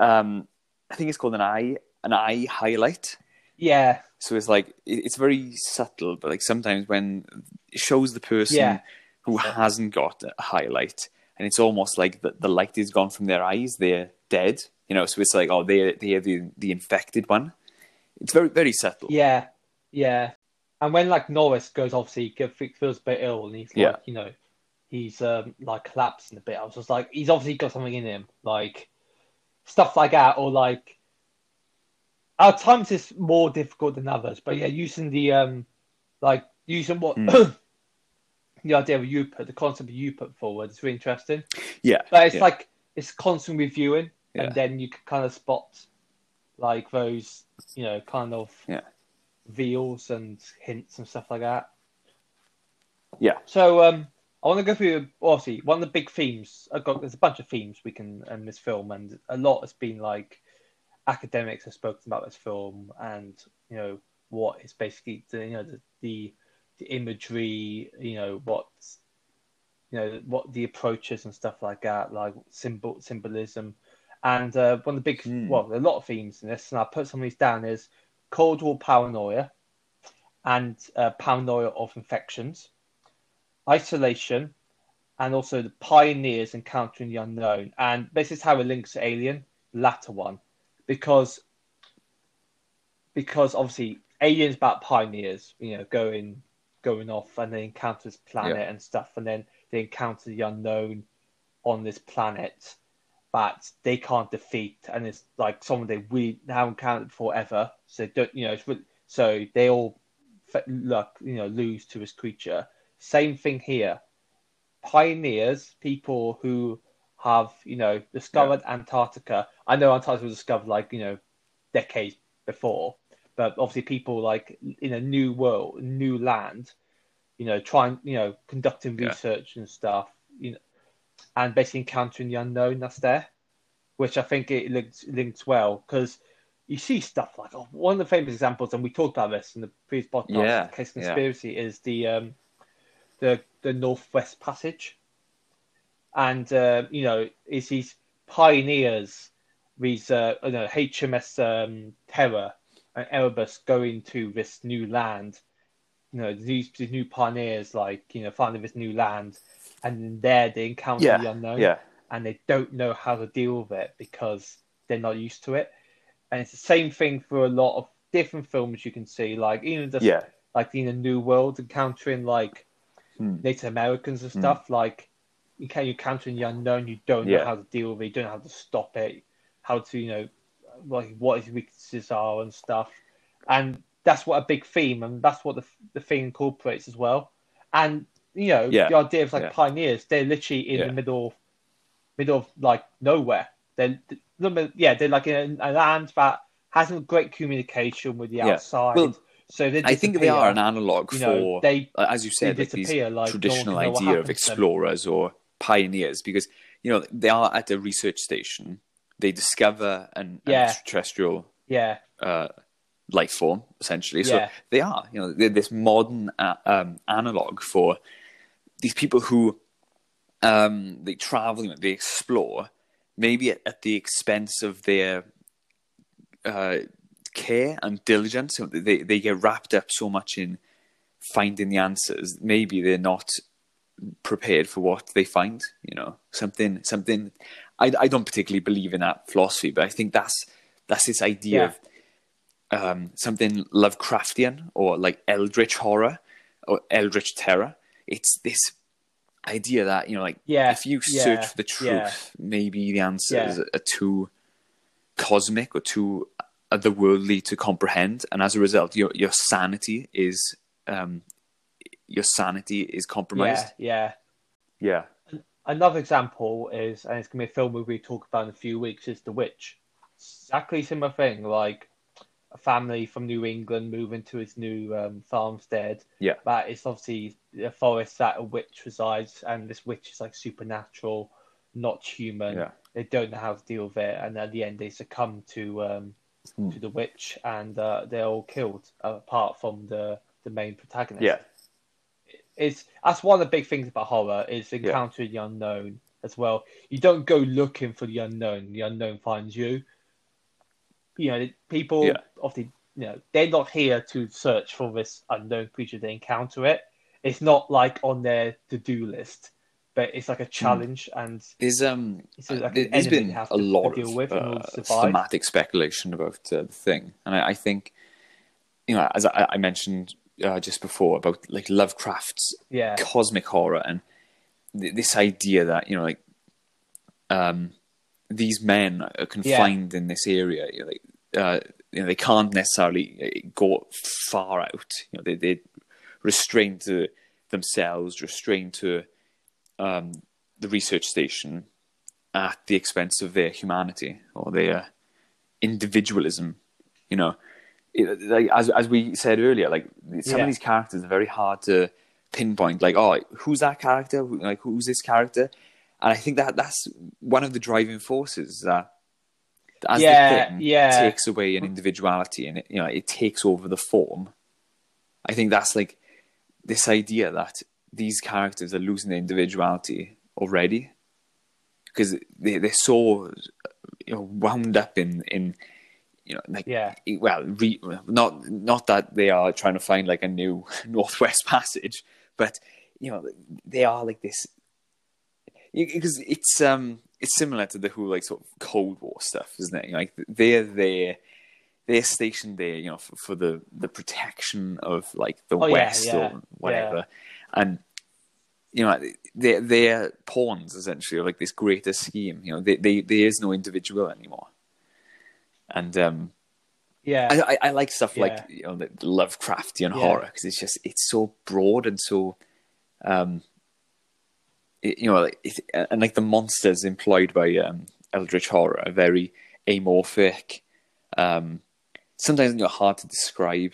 um I think it's called an eye an eye highlight yeah, so it's like it's very subtle, but like sometimes when it shows the person Yeah. who hasn't got a highlight, and it's almost like the, the light is gone from their eyes, they're dead. You know, so it's like oh, they they are the the infected one. It's very very subtle. Yeah, yeah. And when like Norris goes, obviously he feels a bit ill, and he's like, Yeah. you know, he's um like collapsing a bit. I was just like, he's obviously got something in him, like stuff like that, or like. At times it's more difficult than others, but yeah, using the um, like using what Mm. [COUGHS] the idea of you put the concept of you put forward is really interesting. yeah. But it's yeah. like it's constant reviewing, Yeah. and then you can kind of spot like those, you know, kind of Yeah. veals and hints and stuff like that. Yeah. So um, I want to go through obviously one of the big themes. I've got there's a bunch of themes we can in this film, and a lot has been like academics have spoken about this film, and you know what is basically the you know the the, the imagery, you know what you know what the approaches and stuff like that, like symbol symbolism, and uh, one of the big Hmm. well, a lot of themes in this, and I put some of these down is Cold War paranoia and uh, paranoia of infections, isolation, and also the pioneers encountering the unknown. And this is how it links to Alien, the latter one, because because obviously Alien's about pioneers, you know, going going off and they encounter this planet Yeah. and stuff, and then they encounter the unknown on this planet that they can't defeat, and it's like someone they we haven't encountered forever. So don't, you know, it's, re- so they all look, you know, lose to this creature. Same thing here. Pioneers, people who have, you know, discovered Antarctica. I know Antarctica was discovered like, you know, decades before, but obviously people like in a new world, new land, you know, trying, you know, conducting Yeah. research and stuff, you know, and basically encountering the unknown that's there, which I think it links, links well because you see stuff like oh, one of the famous examples, and we talked about this in the previous podcast. Yeah, Case yeah. conspiracy is the um, the the Northwest Passage, and uh, you know, is these pioneers, these uh, you know HMS um, Terror and Erebus going to this new land. You know, these, these new pioneers, like you know, finding this new land, and there they encounter Yeah. the unknown Yeah. and they don't know how to deal with it because they're not used to it. And it's the same thing for a lot of different films you can see, like even just Yeah. like in a New World encountering like Hmm. Native Americans and stuff. Like you can't you encountering the unknown, you don't know how to deal with it, you don't know how to stop it, how to you know like what his weaknesses are and stuff. And that's what a big theme, and that's what the the thing incorporates as well. And you know Yeah. the idea of like Yeah. pioneers, they're literally in Yeah. the middle middle of like nowhere. They're, yeah, they're like in a land that hasn't great communication with the Yeah. outside. Well, so they I think they are an analog you know, for, they uh, as you said, like these like, traditional can know what idea of happens to them. explorers or pioneers, because you know they are at a research station. They discover an, an extraterrestrial yeah, uh, life form, essentially. So Yeah. they are, you know, they're this modern uh, um, analog for these people who um, they travel, you know, they explore, maybe at, at the expense of their uh, care and diligence. They they get wrapped up so much in finding the answers. Maybe they're not prepared for what they find. You know, something something. I, I don't particularly believe in that philosophy, but I think that's that's this idea Yeah. of um, something Lovecraftian or like eldritch horror or Eldritch Terror. It's this idea that you know, like, Yeah, if you yeah, search for the truth, yeah. maybe the answers Yeah. are too cosmic or too otherworldly to comprehend, and as a result, your your sanity is um, your sanity is compromised. Yeah, yeah. Yeah, Another example is, and it's to be a film we talk about in a few weeks, is The Witch. Exactly similar thing, like a family from New England moving to his new um, farmstead. Yeah. But it's obviously a forest that a witch resides, and this witch is like supernatural, not human. Yeah. They don't know how to deal with it, and at the end they succumb to um, Hmm. to the witch, and uh, they're all killed, apart from the the main protagonist yeah, it's that's one of the big things about horror is encountering the unknown as well. You don't go looking for the unknown; the unknown finds you. You know, people Yeah. often, you know, they're not here to search for this unknown creature. They encounter it. It's not like on their to-do list, but it's like a challenge, and there's um, It's like there's been a lot deal of with uh, order to survive. thematic speculation about uh, the thing, and I, I think, you know, as I, I mentioned uh, just before about like Lovecraft's yeah, cosmic horror and th- this idea that you know like um these men are confined in this area you know, like uh you know they can't necessarily uh, go far out. You know they they restrained to themselves restrained to um the research station at the expense of their humanity or their individualism you know it, like as as we said earlier, like some Yeah. of these characters are very hard to pinpoint. Like, oh, who's that character? Like, who's this character? And I think that that's one of the driving forces that as Yeah, the thing yeah. takes away an individuality and it, you know it takes over the form. I think that's like this idea that these characters are losing their individuality already? Because they they're so you know wound up in in you know like Yeah. well re, not not that they are trying to find like a new [LAUGHS] northwest passage but you know they are like this because it's um it's similar to the whole like sort of cold war stuff isn't it? Like they're there they're stationed there you know for, for the the protection of like the Oh, west yeah, or whatever and you know they're they're pawns essentially of like this greater scheme. You know they, they there is no individual anymore. And um yeah, I, I, I like stuff Yeah. like you know the Lovecraftian Yeah. horror because it's just it's so broad and so um it, you know like it, and like the monsters employed by um Eldritch horror are very amorphic. Um sometimes you know hard to describe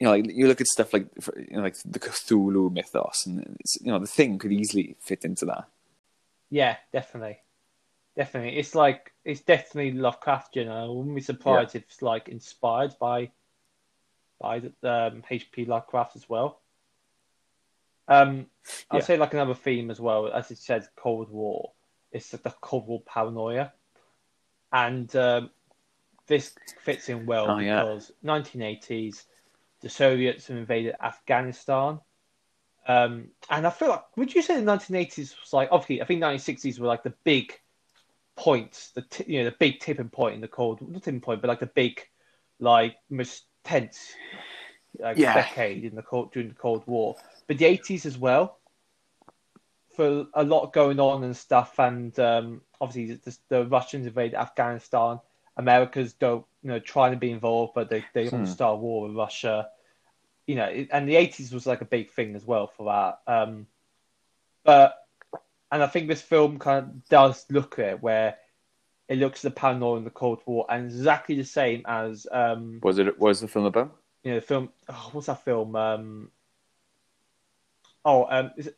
you know like you look at stuff like you know like the Cthulhu mythos and it's, you know the thing could easily fit into that Yeah, definitely, definitely. It's like it's definitely Lovecraftian. I wouldn't be surprised if it's like inspired by by the, um, H.P. Lovecraft as well. Um, I'd Yeah. say like another theme as well, as it says, Cold War. It's the Cold War paranoia, and um, this fits in well Oh, yeah. because 1980s, the Soviets have invaded Afghanistan. Um, and I feel like, would you say the 1980s was like, obviously, I think 1960s were like the big points, the t- you know the big tipping point in the Cold, not tipping point, but like the big, like most tense, like Yeah. decade in the cold during the Cold War. But the 80s as well, for a lot going on and stuff, and um, obviously the, the Russians invaded Afghanistan. America's don't you know trying to be involved, but they they want to Hmm. start a war with Russia. You know, it- and the 80s was like a big thing as well for that. Um, but and I think this film kind of does look at it where it looks at the paranoia in the Cold War and exactly the same as um, was it what was the film about you know the film. Oh, what's that film? Um, oh, um, is it?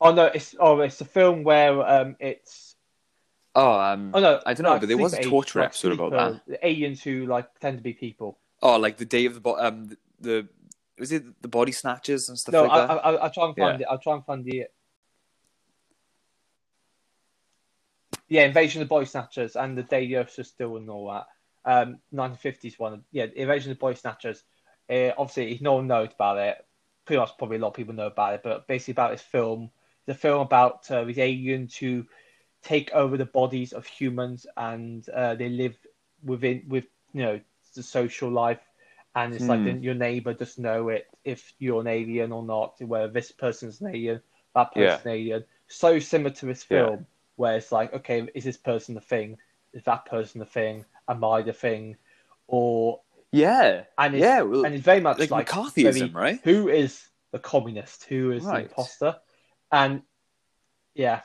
Oh no, it's oh it's a film where um it's oh um oh no I don't know no, but there was a torture Age, episode about that The aliens who like pretend to be people. Oh, like the day of the bo- um the, the was it the body snatchers and stuff no, like I, that? I, I, I'll try and find Yeah. it. I'll try and find the. Yeah, Invasion of the Body Snatchers and the Day the Earth Still and all that. Um, 1950s one. Yeah, Invasion of the Body Snatchers. Uh, obviously, no one knows about it. Pretty much, probably a lot of people know about it. But basically, about this film, the film about uh, these aliens who take over the bodies of humans and uh, they live within with you know the social life and it's like Hmm. then your neighbor doesn't know it if you're an alien or not, whether this person's an alien, that Yeah. person's an alien. So similar to this Yeah. film, where it's like, okay, is this person the thing? Is that person the thing? Am I the thing? Or Yeah, and it's, yeah, well, and it's very much like, like, McCarthyism, very- right? Who is the communist? Who is Right. the imposter? And yeah,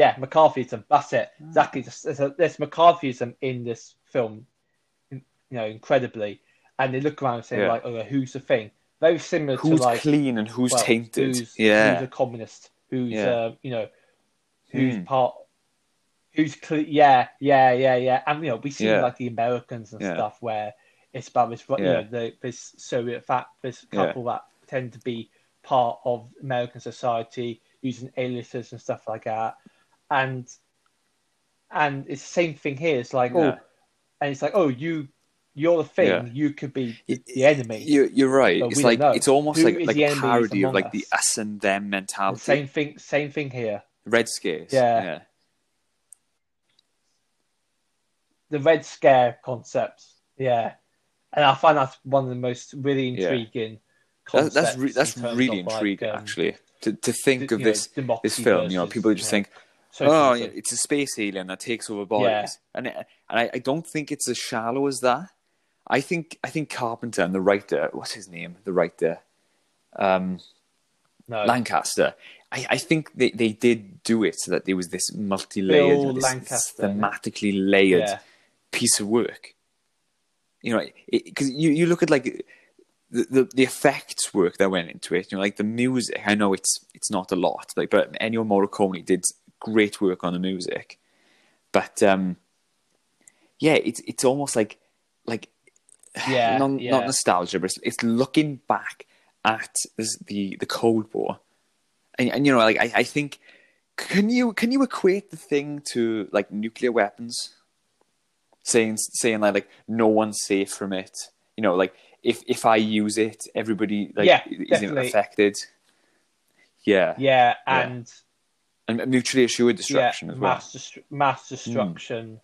yeah, McCarthyism. That's it. Hmm. Exactly. There's, there's, a- there's McCarthyism in this film, you know, incredibly. And they look around and say Yeah. like, "Oh, who's the thing?" Very similar Who's to like clean and who's well, tainted? Who's, yeah, who's a communist? Who's Yeah. uh, you know, who's Hmm. part? Who's clean? yeah, yeah, yeah, yeah. And you know, we see Yeah. like the Americans and Yeah. stuff where it's about this, you Yeah. know, the, this Soviet fact, this Yeah. couple that tend to be part of American society using aliases and stuff like that, and and it's the same thing here. It's like oh, and it's like oh, you you're the thing. Yeah. You could be the, enemy. You're, you're right. But It's like it's almost Who like like a parody of like the us? us and them mentality. same thing. Same thing here. Red scares. Yeah. yeah. the Red Scare concept. Yeah, and I find that's one of the most really Yeah. intriguing. That, Concepts that's re- that's in really of, like, intriguing, um, actually. To to think you of know, this this film, you know, people just think. Oh, yeah, it's a space alien that takes over bodies, Yeah. and it, and I, I don't think it's as shallow as that. I think I think Carpenter and the writer, what's his name, the writer, um, no, Lancaster. I, I think they, they did do it so that there was this multi-layered, this Lancaster, isn't it? thematically layered yeah, piece of work. You know, because you, you look at like the, the the effects work that went into it. You know, like the music. I know it's it's not a lot, like but Ennio Morricone did great work on the music. But um, yeah, it's it's almost like like Yeah, [SIGHS] non, yeah. not nostalgia, but it's, it's looking back at this, the the Cold War, and, and you know, like I, I think, can you can you equate the thing to like nuclear weapons? Saying saying like, like no one's safe from it. You know, like if if I use it, everybody like Yeah, is affected. Yeah, Yeah. and and mutually assured destruction yeah, as well. mass dest- mass destruction.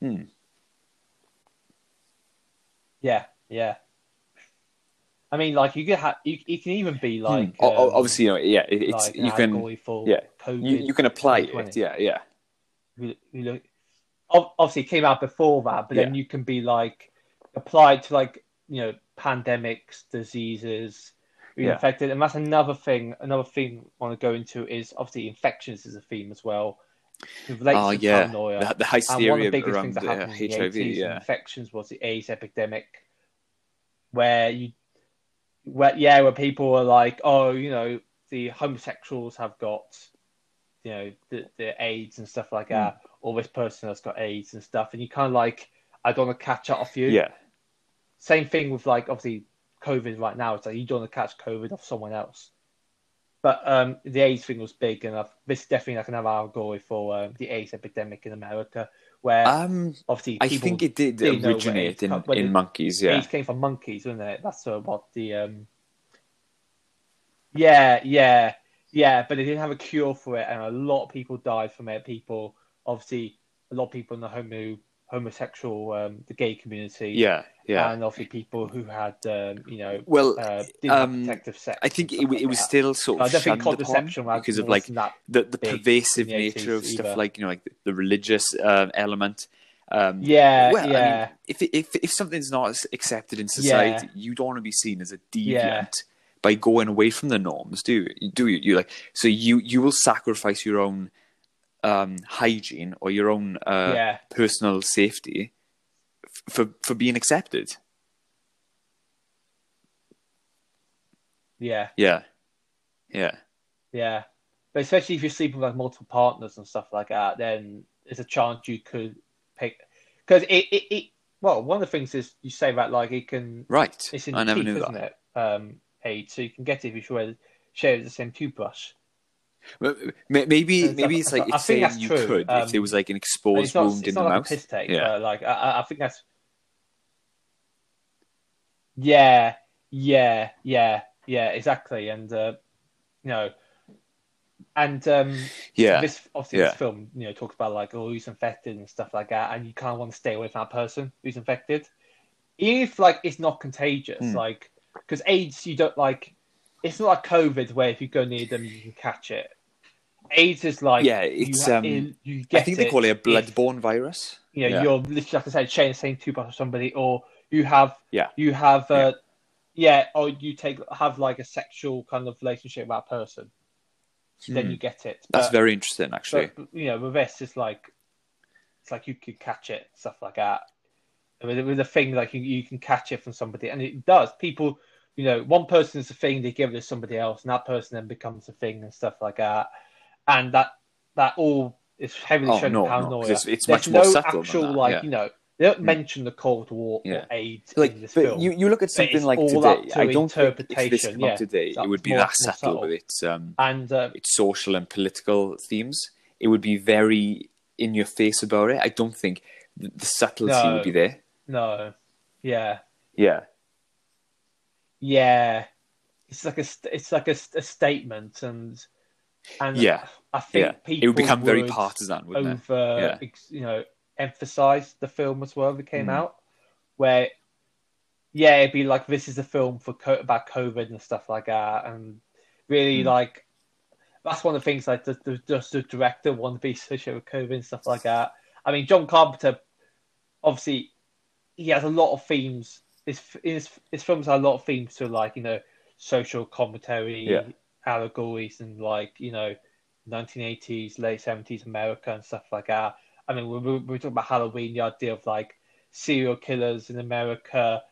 Hmm. Yeah, yeah. I mean, like you could have, you, you can even be like, Hmm. O- o- um, obviously, you know, yeah, it, it's like you can yeah, you, you can apply it. Yeah, yeah, we look, obviously it came out before that, but then you can be like applied to like you know pandemics, diseases, Yeah. infected, and that's another thing. Another thing I want to go into is obviously infections is a theme as well. It relates Oh to yeah, paranoia. the, the and one hysteria of the biggest around things that uh, happened in the HIV. 80s Yeah, infections was the AIDS epidemic, where you, where yeah, where people were like, oh, you know, the homosexuals have got, you know, the, the AIDS and stuff Hmm. like that, or this person has got AIDS and stuff, and you kind of like, I don't want to catch it off you. yeah, Same thing with like obviously COVID right now. It's like you don't want to catch COVID off someone else. But um, the AIDS thing was big, and I've, this is definitely like another allegory for um, the AIDS epidemic in America, where um, obviously I think it did didn't know where originate in, come- in it- monkeys. Yeah, AIDS came from monkeys, wasn't it? That's uh, what the um. Yeah, yeah, yeah, but they didn't have a cure for it, and a lot of people died from it. People, obviously, a lot of people in the homo homosexual, um, the gay community, yeah, yeah. and obviously people who had, um, you know, well, uh, um, protective sex. I think it, stuff it was that. still sort I of don't think contraception because of like the, the pervasive the nature of 80s stuff like you know like the, religious uh, element. Um, Yeah, well, I yeah. mean, if, if if something's not accepted in society, you don't want to be seen as a deviant Yeah. by going away from the norms, do you? Do you? You like so you you will sacrifice your own um, hygiene or your own uh, Yeah. personal safety for for being accepted. yeah, Yeah, yeah, yeah. But especially if you're sleeping with like multiple partners and stuff like that, then there's a chance you could pick because it, it, it. Well, one of the things is you say that like it can. right. It's in I never teeth, knew isn't that. it? Um, AIDS, so you can get it if you share, share the same toothbrush. Well, Maybe maybe it's like I it's think saying that's you true. could Um, if there was like an exposed it's wound it's in the like mouth. take, yeah, like I- I, I think that's. Yeah, yeah, yeah, yeah, exactly, and uh, you know, and um, yeah, this obviously Yeah. this film you know talks about like oh who's infected and stuff like that, and you kind of want to stay away from that person who's infected. even if like it's not contagious, Hmm. like because AIDS, you don't like. It's not like COVID where if you go near them you can catch it. AIDS is like Yeah, it's, you, um, you, you get I think they call it a if, bloodborne virus. You know, Yeah. you're literally like I said, sharing the same toothbrush with somebody, or you have Yeah. you have uh, yeah. or you take have like a sexual kind of relationship with that person, then Hmm. you get it. That's But- very interesting, actually. but you know, with this, it's like it's like you could catch it, stuff like that. And With, with a thing like you, you can catch it from somebody, and it does. People, you know, one person is a thing, they give it to somebody else, and that person then becomes a thing and stuff like that. And that that all is heavily Oh, shown no, in no, it's- it's much more no subtle than actual like yeah. you know they don't Mm. mention the Cold War Yeah. or AIDS like in this film. you, you look at something like today to i don't think if this came yeah. today it would be more- that subtle subtle. with its um and uh, its social and political themes it would be very in your face about it i don't think the, the subtlety No. would be there no, yeah, yeah yeah, it's like a it's like a, a statement, and and Yeah. I think yeah people it would become very partisan wouldn't it Yeah. you know emphasize the film as well that came Mm. out, where yeah, it'd be like this is a film for co- about COVID and stuff like that, and really Mm. like that's one of the things like the, the just the director wanted to be associated with COVID and stuff like that. I mean, John Carpenter, obviously, he has a lot of themes. His his, his films have a lot of themes to like you know social commentary, Yeah. allegories, and like you know 1980s, late 70s America and stuff like that. I mean, we we we're talking about Halloween, the idea of like serial killers in America.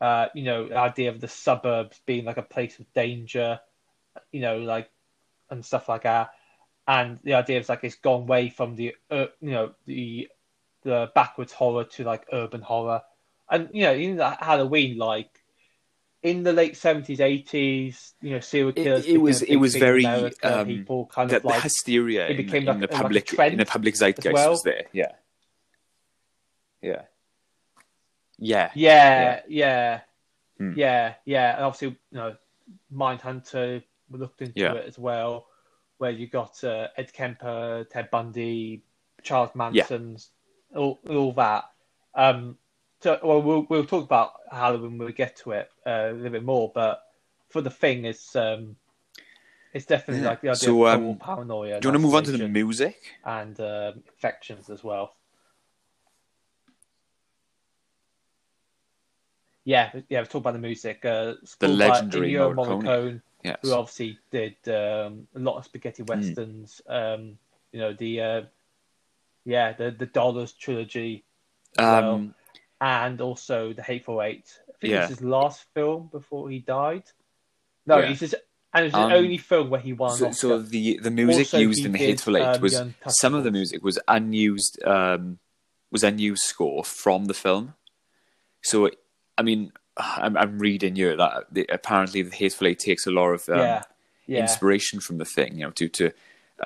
Uh, you know, the idea of the suburbs being like a place of danger. You know, like and stuff like that. And the idea is like it's gone away from the uh, you know the the backwards horror to like urban horror, and you know that Halloween like in the late seventies eighties you know serial It- killers. it was- it was big thing very, America. um, people kind the, of the hysteria it became in like- the like a public trend in the public zeitgeist well. was there yeah yeah yeah yeah yeah Hmm. yeah yeah and obviously you know Mindhunter looked into Yeah. it as well where you got uh, Ed Kemper Ted Bundy Charles Yeah. Manson's all, all that um so well we'll, we'll talk about Halloween when we get to it uh, a little bit more but for the thing it's um it's definitely Yeah. like the idea So, of um, paranoia do you want to move on to the music and um infections as well Yeah, yeah, we've talked about the music. Uh, by legendary Ennio Morricone. Morricone, yes who obviously did um, a lot of spaghetti Hmm. westerns. Um, you know the uh, yeah the the Dollars trilogy, um and also the Hateful Eight. I think Yeah. this is his last film before he died. No, Yeah. it's just and it's Um, the only film where he won. so, so the the music Also, used in the Hateful Eight um, was some of the music was unused um, was unused score from the film. So I mean, I'm, I'm reading here that the, apparently the Hateful Eight takes a lot of um, yeah, yeah, inspiration from the thing, you know, due to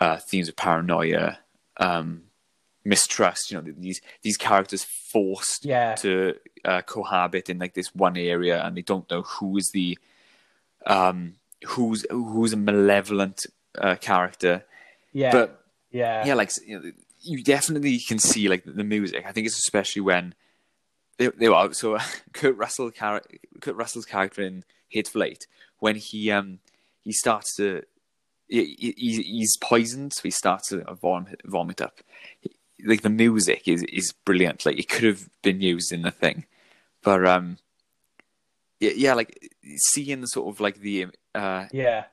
uh, themes of paranoia, um, mistrust. You know, these these characters forced yeah, to uh, cohabit in like this one area, and they don't know who is the um, who's who's a malevolent uh, character. yeah, But yeah, yeah, like you, know, you definitely can see like the music. I think it's especially when they, they were so [LAUGHS] Kurt Russell char- Kurt Russell's character in Hateful Eight when he um he starts to he, he, he's poisoned, so he starts to vomit, vomit up. Like the music is is brilliant. Like it could have been used in the thing, but um yeah, yeah like seeing the sort of like the uh yeah,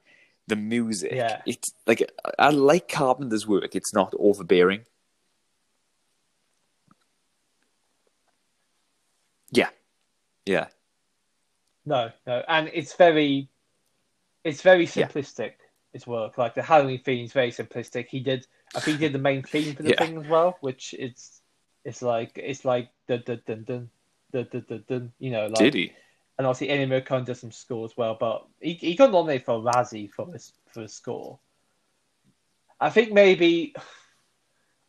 the music. Yeah. It's like I like Carpenter's work. It's not overbearing. Yeah, yeah, No, no, and it's very, it's very Yeah. simplistic. His work, like the Halloween theme, is very simplistic. He did, I think, he did the main theme for the Yeah. thing as well, which it's, it's like it's like dun dun dun dun dun dun dun, dun you know, like, did he? and obviously Ennio Morricone does some score as well, but he he got nominated for a Razzie for his for his score. I think maybe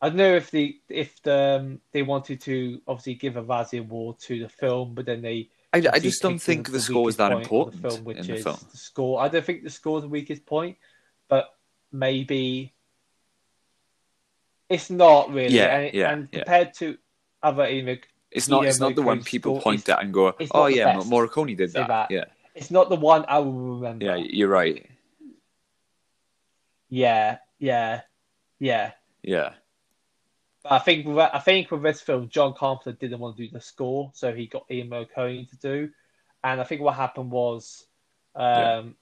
I don't know if the if the, um, they wanted to obviously give a Razzie award to the film, but then they I, I just don't think the score is that important The film, which in the is film. the score. I don't think the score is the weakest point, but maybe it's not really. Yeah, and, yeah, and yeah. compared to other Ennio It's not. It's not the one people point at and go, "Oh yeah, best. Morricone did that." that. Yeah, It's not the one I will remember. yeah, you're right. yeah, yeah, yeah. Yeah, But I think I think with this film, John Carpenter didn't want to do the score, so he got Ennio Morricone to do. And I think what happened was, um,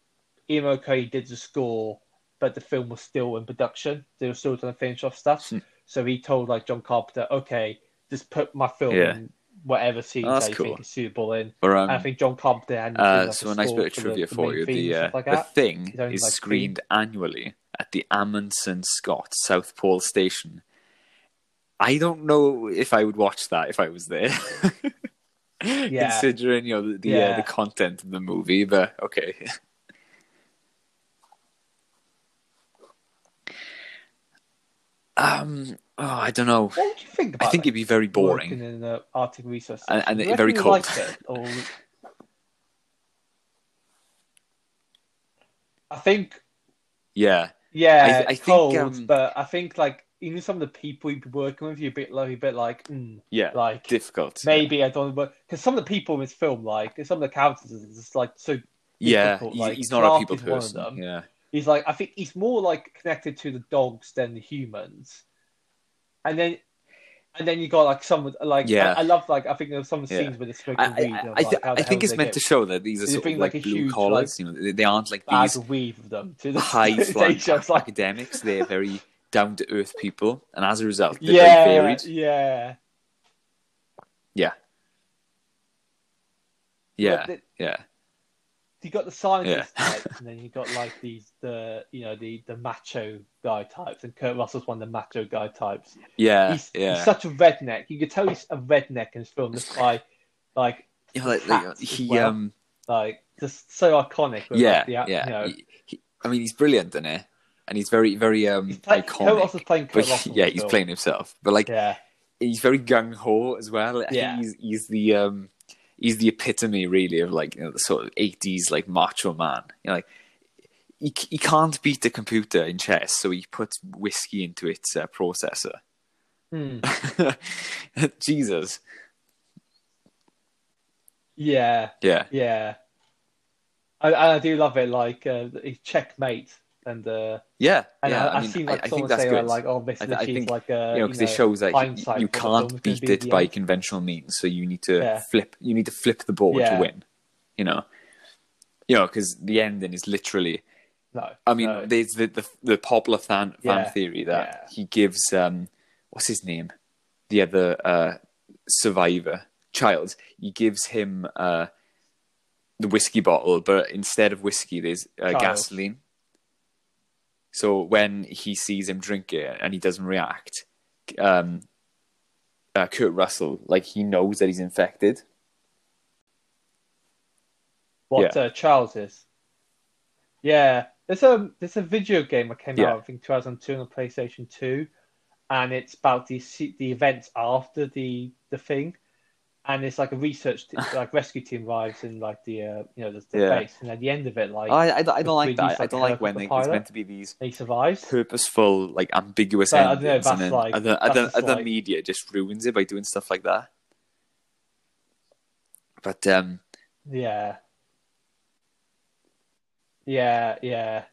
Ennio Morricone did the score, but the film was still in production. They were still trying to finish off stuff. Hmm. so he told like John Carpenter, "Okay, just put my film Yeah. in whatever scenes Oh, that you cool. think is suitable in." but um, and I think John Carpenter Uh, like, so a nice bit of for trivia the, for you. The uh, like the thing only, is like, screened annually at the Amundsen Scott South Pole Station. I don't know if I would watch that if I was there. [LAUGHS] Yeah. Considering you know the the, uh, the content of the movie, but okay. Um, oh, I don't know. What would you think I think it'd be very boring. working in the Arctic Research And- and Do you very cold. it, or... I think Yeah, Yeah, I- I think, um, but I think like even some of the people you'd be working with, you're a bit like a bit like, mm, yeah, like difficult. maybe I don't work because some of the people in this film, like some of the characters, is just like so. yeah, he's, like, he's not a people is one of person. Yeah, He's like I think he's more like connected to the dogs than the humans, and then. And then you got like some like Yeah. I, I love like I think there's some Yeah. scenes with the smoking I. I, I, like, th- I think it's meant get- to show that these are They sort of like, like, blue collars. you know, they, they aren't like these weed of them to the [LAUGHS] high [LAUGHS] flying like, academics. They're very [LAUGHS] down to earth people, and as a result, they're yeah, very varied. yeah, Yeah, yeah, yeah, you got the scientist Yeah. types, [LAUGHS] and then you got like these the you know the the macho guy types, and Kurt Russell's one of the macho guy types. yeah, He's, yeah. he's such a redneck. You could tell he's a redneck in his film just by like know, like, he, well. um, like just so iconic. with, yeah, like, the, yeah. You know, He- he- I mean, he's brilliant in it, and he's very, very um, he's play, Kurt iconic. Russell's playing Kurt But Russell. yeah, he's film. playing himself. But like, Yeah, he's very gung ho as well. Yeah. he's he's the um he's the epitome really of like you know the sort of eighties like macho man. You know, like he he can't beat the computer in chess, so he puts whiskey into its uh, processor. Hmm. [LAUGHS] Jesus, yeah, yeah, yeah. I, I do love it. Like uh, checkmate and. uh yeah, And yeah. I, I, I've mean, seen like I think someone that's say good. like, "Oh, this I, think is like a you know because it shows that you, you what the film's can't beat be it by end. conventional means. So you need to Yeah. flip. You need to flip the board Yeah. to win. You know, you know because the ending is literally No, I mean, no. there's the, the the popular fan fan theory that he gives um, what's his name, the other uh, survivor child. He gives him uh, the whiskey bottle, but instead of whiskey, there's uh, gasoline. So when he sees him drink it and he doesn't react, um, uh, Kurt Russell like he knows that he's infected. what uh, Charles is. Yeah, there's a there's a video game that came Yeah. out I think 2002 on the PlayStation 2, and it's about the the events after the the thing, and it's like a research t- [LAUGHS] like rescue team arrives in like the uh, you know the, the Yeah. base, and at the end of it like I, I, don't- I don't like that. use, I don't like when the they, it's meant to be these he survives. purposeful, like ambiguous But I don't know, endings, and then like- other that's other, just other like- media just ruins it by doing stuff like that. But um, Yeah. Yeah, yeah.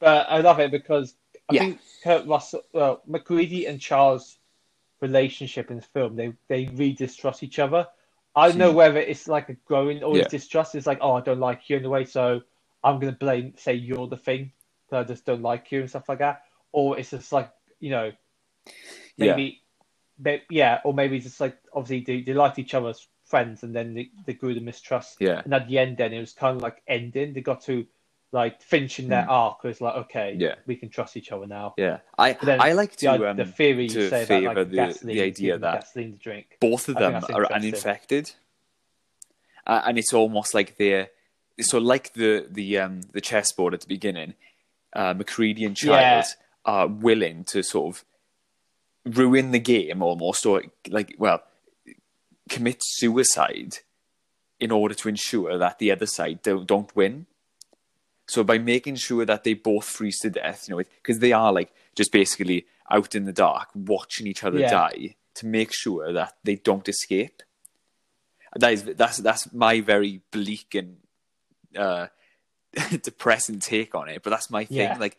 But I love it because I Yeah. think Kurt Russell, well, MacReady and Charles' relationship in the film, they they really distrust each other. I don't know whether it's like a growing or Yeah. distrust. It's like, oh, I don't like you in a way, so I'm gonna blame, say you're the thing, that I just don't like you and stuff like that. Or it's just like, you know, yeah, maybe, yeah, or maybe it's just like obviously they, they liked each other as friends, and then they, they grew the mistrust. yeah, And at the end, then it was kind of like ending. They got to like finishing their Hmm. arc. Was like, okay, Yeah. we can trust each other now. yeah. I I like The, um, the theory you to say about favour like the gasoline, the idea that gasoline to drink. both of I them are uninfected, uh, and it's almost like they're so like the the um the chessboard at the beginning. Uh, MacReady and Yeah. Are willing to sort of ruin the game almost, or like well, commit suicide in order to ensure that the other side don't, don't win. So by making sure that they both freeze to death, you know, because they are like just basically out in the dark watching each other Yeah. die to make sure that they don't escape. That is that's that's my very bleak and uh, [LAUGHS] depressing take on it, but that's my thing. Yeah. Like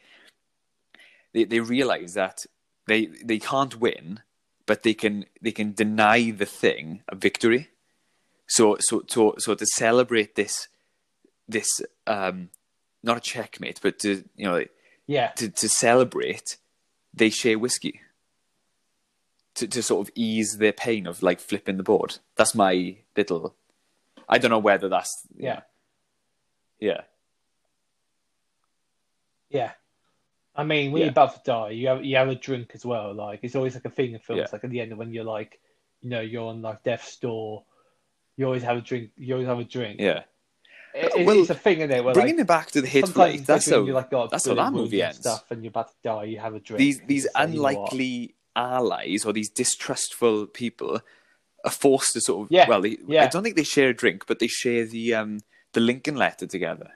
they they realize that they they can't win, but they can they can deny the thing a victory. So so so so to celebrate this this um not a checkmate, but to you know Yeah. to to celebrate, they share whiskey. To to sort of ease their pain of like flipping the board. That's my little. I don't know whether that's Yeah. yeah Yeah. I mean, when Yeah. you're about to die, you have you have a drink as well. Like it's always like a thing in films. Yeah. Like at the end, when you're like, you know, you're on like death's door, you always have a drink. You always have a drink. yeah. It- it's, Well, it's a thing in there. Where, Bringing like, it back to the hit it's that's how you're like, got that's how that movie ends. Stuff, and you're about to die, you have a drink. these these you say, "You know what?" unlikely allies or these distrustful people are forced to sort of Yeah, well they, yeah. I don't think they share a drink but they share the um the Lincoln letter together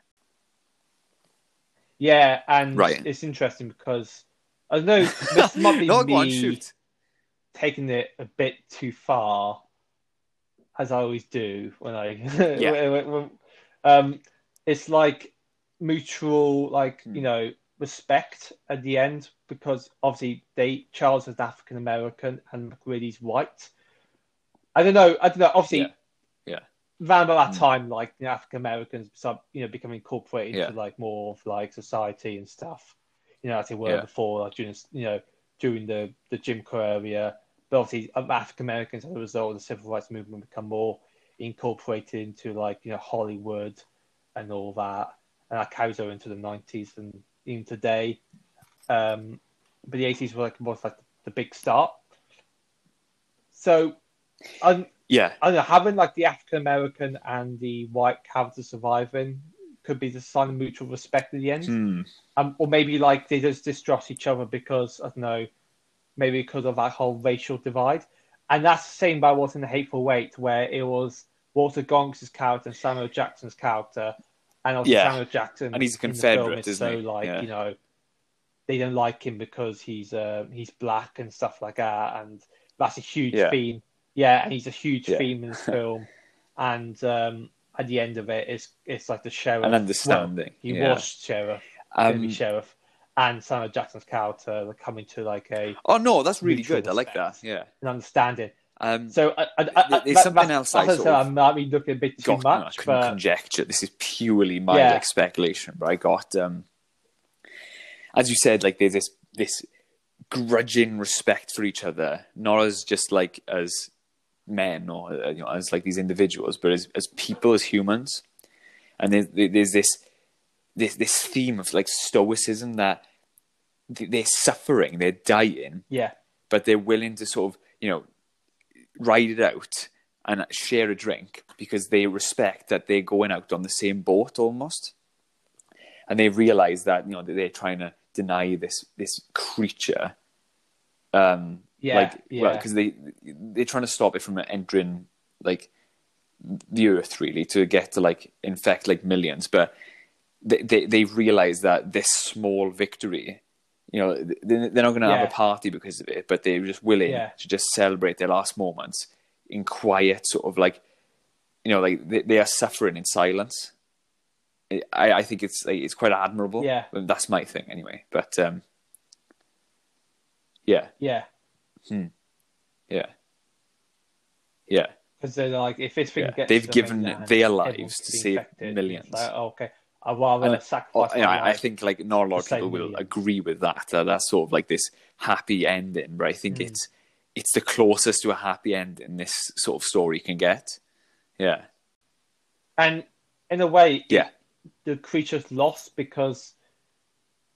Yeah, and Right. it's interesting because I don't know. This [LAUGHS] might be no go on me shoot taking it a bit too far, as I always do when I. [LAUGHS] Yeah. when- when- um, it's like mutual, like Hmm. you know, respect at the end because obviously they Charles is African American and MacReady's white. I don't know. I don't know. Obviously, Yeah. Yeah. around about that Mm. time, like you know, African Americans, you know, becoming incorporated Yeah. into like more of like society and stuff. You know, as they were Yeah. before, like during you know during the the Jim Crow era. But obviously, um, African Americans as a result of the civil rights movement become more incorporated into like you know Hollywood and all that, and that carries over into the nineties and even today. Um, but the eighties were like was like the big start. So, I'm yeah I don't know, having like the African American and the white character surviving could be the sign of mutual respect at the end. Hmm. Um, or maybe like they just distrust each other because, I don't know, maybe because of that whole racial divide. And that's the same by what's in The Hateful Eight, where it was Walton Goggins' character and Samuel Jackson's character. And also Yeah. Samuel Jackson. And he's a in the film Confederate, is so he? like, Yeah. you know, they don't like him because he's uh, he's black and stuff like that. And that's a huge Yeah. theme. Yeah, and he's a huge theme in this [LAUGHS] film. and um, at the end of it, it's it's like the sheriff. An understanding, Well, he was sheriff, um, sheriff, and Samuel Jackson's character coming to like a oh no that's really good I like that yeah an understanding. um So I, I, I, There's that- something else I sort of I might be looking a bit too got no, I much, couldn't but conjecture. This is purely my Yeah. like speculation, but I got um as you said, like there's this this grudging respect for each other, not as just like as men or uh, you know as like these individuals, but as as people, as humans. And there's, there's this this this theme of like stoicism that they're suffering, they're dying, yeah, but they're willing to sort of you know ride it out and share a drink because they respect that they're going out on the same boat almost. And they realize that you know that they're trying to deny this this creature um Yeah, like yeah. because they they're trying to stop it from entering like the earth really to get to like infect like millions. But they they, they realize that this small victory you know they- they're not going to Yeah. have a party because of it but they're just willing Yeah. to just celebrate their last moments in quiet sort of like you know like they, they are suffering in silence I, I think it's like, it's quite admirable Yeah. That's my thing anyway but um yeah yeah, yeah yeah because they're like if this thing Yeah. gets They've given their lives to save infected. millions. Like, oh, okay, rather And- sacrifice. Oh, yeah, I, think like not a lot of people will agree with that. Uh, that's sort of like this happy ending, but I think Hmm. it's it's the closest to a happy ending this sort of story can get. Yeah, and in a way, yeah, the creature's lost because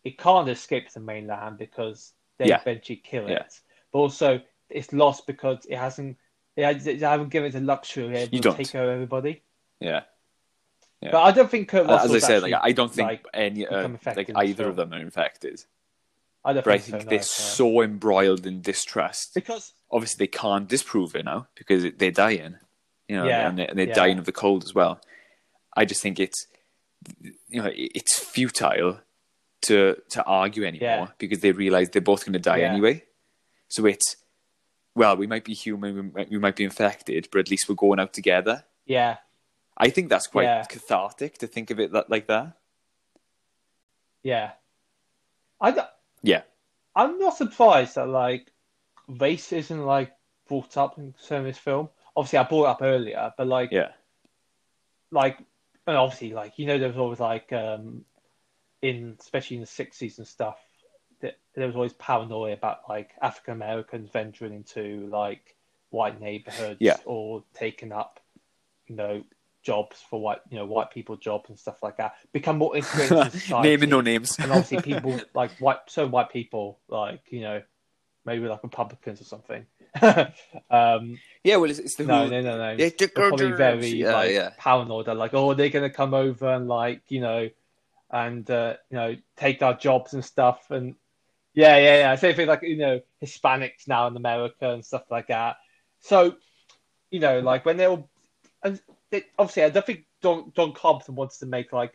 it can't escape the mainland because they Yeah. eventually kill Yeah. it. But also, it's lost because it hasn't. They haven't given it the luxury of able You to take care of everybody. yeah. Yeah. But I don't think Kurt Uh, As I said, like I don't think like, any uh, like either of them are infected, I don't but I think, think so, they're no, so embroiled in distrust. because Obviously, they can't disprove it now because they're dying, you know, Yeah, and they're, and they're yeah. dying of the cold as well. I just think it's you know it's futile to to argue anymore Yeah. because they realize they're both going to die anyway. So it's well, we might be human, we might, we might be infected, but at least we're going out together. Yeah, I think that's quite Yeah. cathartic to think of it that, like that. yeah. I yeah, I'm not surprised that like race isn't like brought up in some of this film. Obviously, I brought it up earlier, but like, Yeah. like, and obviously, like you know, there was always like, um, in especially in the '60s and stuff, that there was always paranoia about like African Americans venturing into like white neighborhoods Yeah. or taking up, you know, jobs for white, you know, white people jobs and stuff like that. Become more [LAUGHS] integrated in society Naming no names. and obviously people like white so white people like you know maybe like republicans or something [LAUGHS] um yeah, well, it's, it's the no whole. no no no Yeah, they're probably very yeah, like yeah. paranoid they're like oh they're gonna come over and like you know and uh you know take our jobs and stuff and yeah yeah yeah same thing like you know hispanics now in america and stuff like that so you know like when they're all and obviously i don't think don don carpenter wants to make like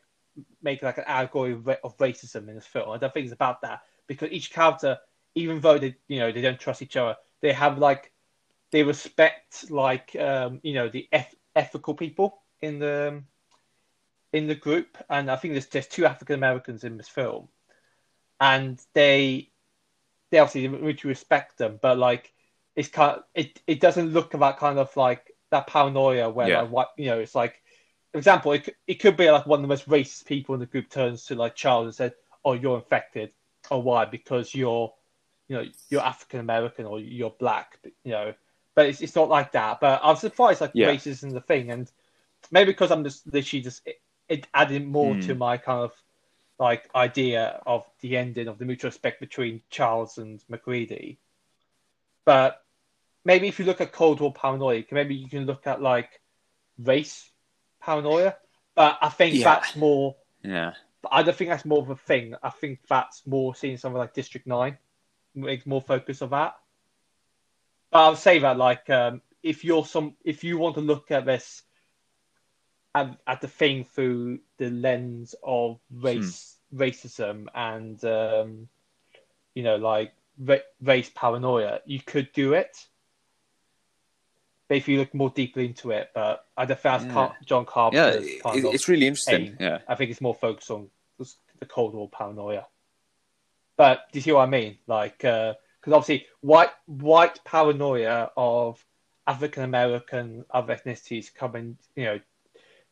make like an allegory of, racism in this film. I don't think it's about that because each character, even though they you know they don't trust each other, they have like they respect like um, you know the eth- ethical people in the in the group, and I think there's there's two African Americans in this film, and they they obviously mutually respect them, but like it's kind of, it it doesn't look about kind of like that paranoia where Yeah. like what you know it's like for example, it, could- it could be like one of the most racist people in the group turns to like Charles and said, "Oh, you're infected. Oh, why? Because you're, you know, you're African American or you're black. You know." But it's, it's not like that. But I'm surprised like Yeah. race isn't the thing, and maybe because I'm just literally just it, it adding more Hmm. to my kind of like idea of the ending of the mutual respect between Charles and MacReady. But maybe if you look at Cold War paranoia, maybe you can look at like race paranoia. But I think Yeah. that's more. Yeah. But I don't think that's more of a thing. I think that's more seeing something like District Nine, makes more focus of that. But I would say that like um, if you're some, if you want to look at this at, at the thing through the lens of race, racism, and um, you know, like ra- race paranoia, you could do it. But if you look more deeply into it, but I don't think that's Yeah. Car- John Yeah, Carpenter's it, kind it's really interesting. aim. Yeah. I think it's more focused on the- the Cold War paranoia. But do you see what I mean? Like, uh, because obviously, white white paranoia of African American other ethnicities coming, you know,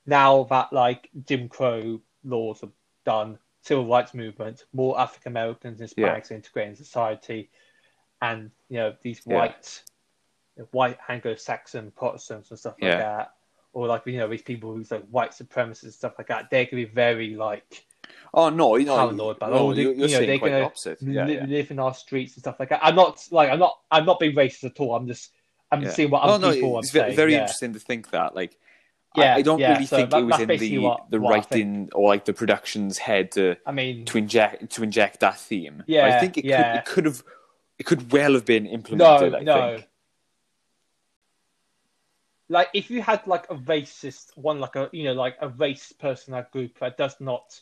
now that like Jim Crow laws are done, civil rights movement, more African Americans and Yeah. Hispanics integrating society, and you know these Yeah. white white Anglo-Saxon Protestants and stuff like Yeah. that, or like you know these people who's like white supremacists and stuff like that. They can be very like Oh no, you know, paranoid about no, oh, they, you're, you you're know, saying they're the gonna opposite. li- Yeah, yeah. live in our streets and stuff like that. I'm not like I'm not I'm not being racist at all. I'm just I'm yeah. seeing what oh, other no, people it's I'm ve- saying. very yeah. interesting to think that. Like, Yeah, I, I don't yeah, really so think that- it was in the what- the what writing or like the production's head to I mean, to inject to inject that theme. But Yeah, I think it yeah. could it could have it could well have been implemented. no, I no. think. Like if you had like a racist one, like a you know like a race person that group that does not.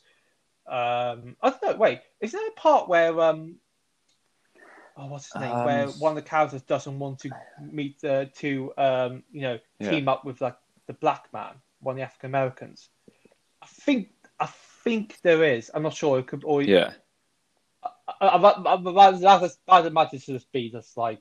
Um, I don't know. Wait, is there a part where um, oh, what's his name? Um, where one of the characters doesn't want to meet uh, to um, you know, Yeah. team up with like the black man, one of the African Americans. I think I think there is. I'm not sure. It could or Yeah, I, I, I, I, that's- I'd imagine to just be just like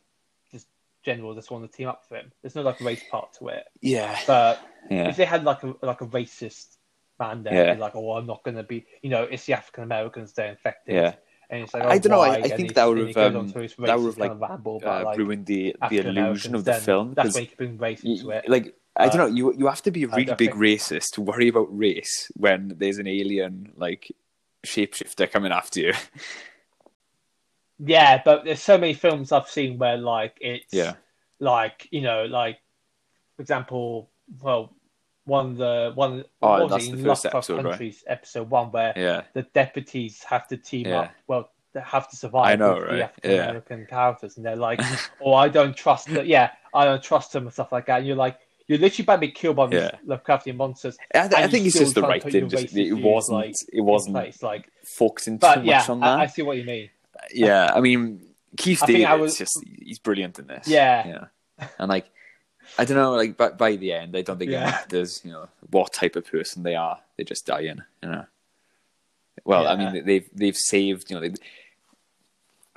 general, just want to team up for him. There's no like race part to it. yeah, But yeah. if they had like a like a racist man there, Yeah. like, oh, I'm not going to be, you know, it's the African Americans they're infected. Yeah. And it's like, I oh, don't know, I- I think that would have, um, that would have, like, kind of ramble Uh, like, ruined the the illusion of the film That's because when you can bring race into it. like I don't know, you you have to be a really big think- racist to worry about race when there's an alien like shapeshifter coming after you. [LAUGHS] Yeah, but there's so many films I've seen where like it's Yeah. like you know like for example, well, one of the one Oh, was that's it, the in first episode, right? Countries episode one where Yeah, the deputies have to team Yeah. up. Well, they have to survive I know, with right? the African Yeah. American characters, and they're like, [LAUGHS] "Oh, I don't trust that." Yeah, I don't trust them and stuff like that. And you're like, you're literally about to be killed by these Yeah. Lovecraftian monsters. I, th- I think it's just the right thing. Just it wasn't like, it wasn't place. Like, focusing too but yeah, much on I, I see what you mean. Yeah, I mean, Keith I David was- just he's brilliant in this. Yeah. yeah, and like I don't know, like by, by the end, I don't think Yeah. matters, you know, what type of person they are. They just die in, you know. Well, I mean, they've they've saved, you know, they,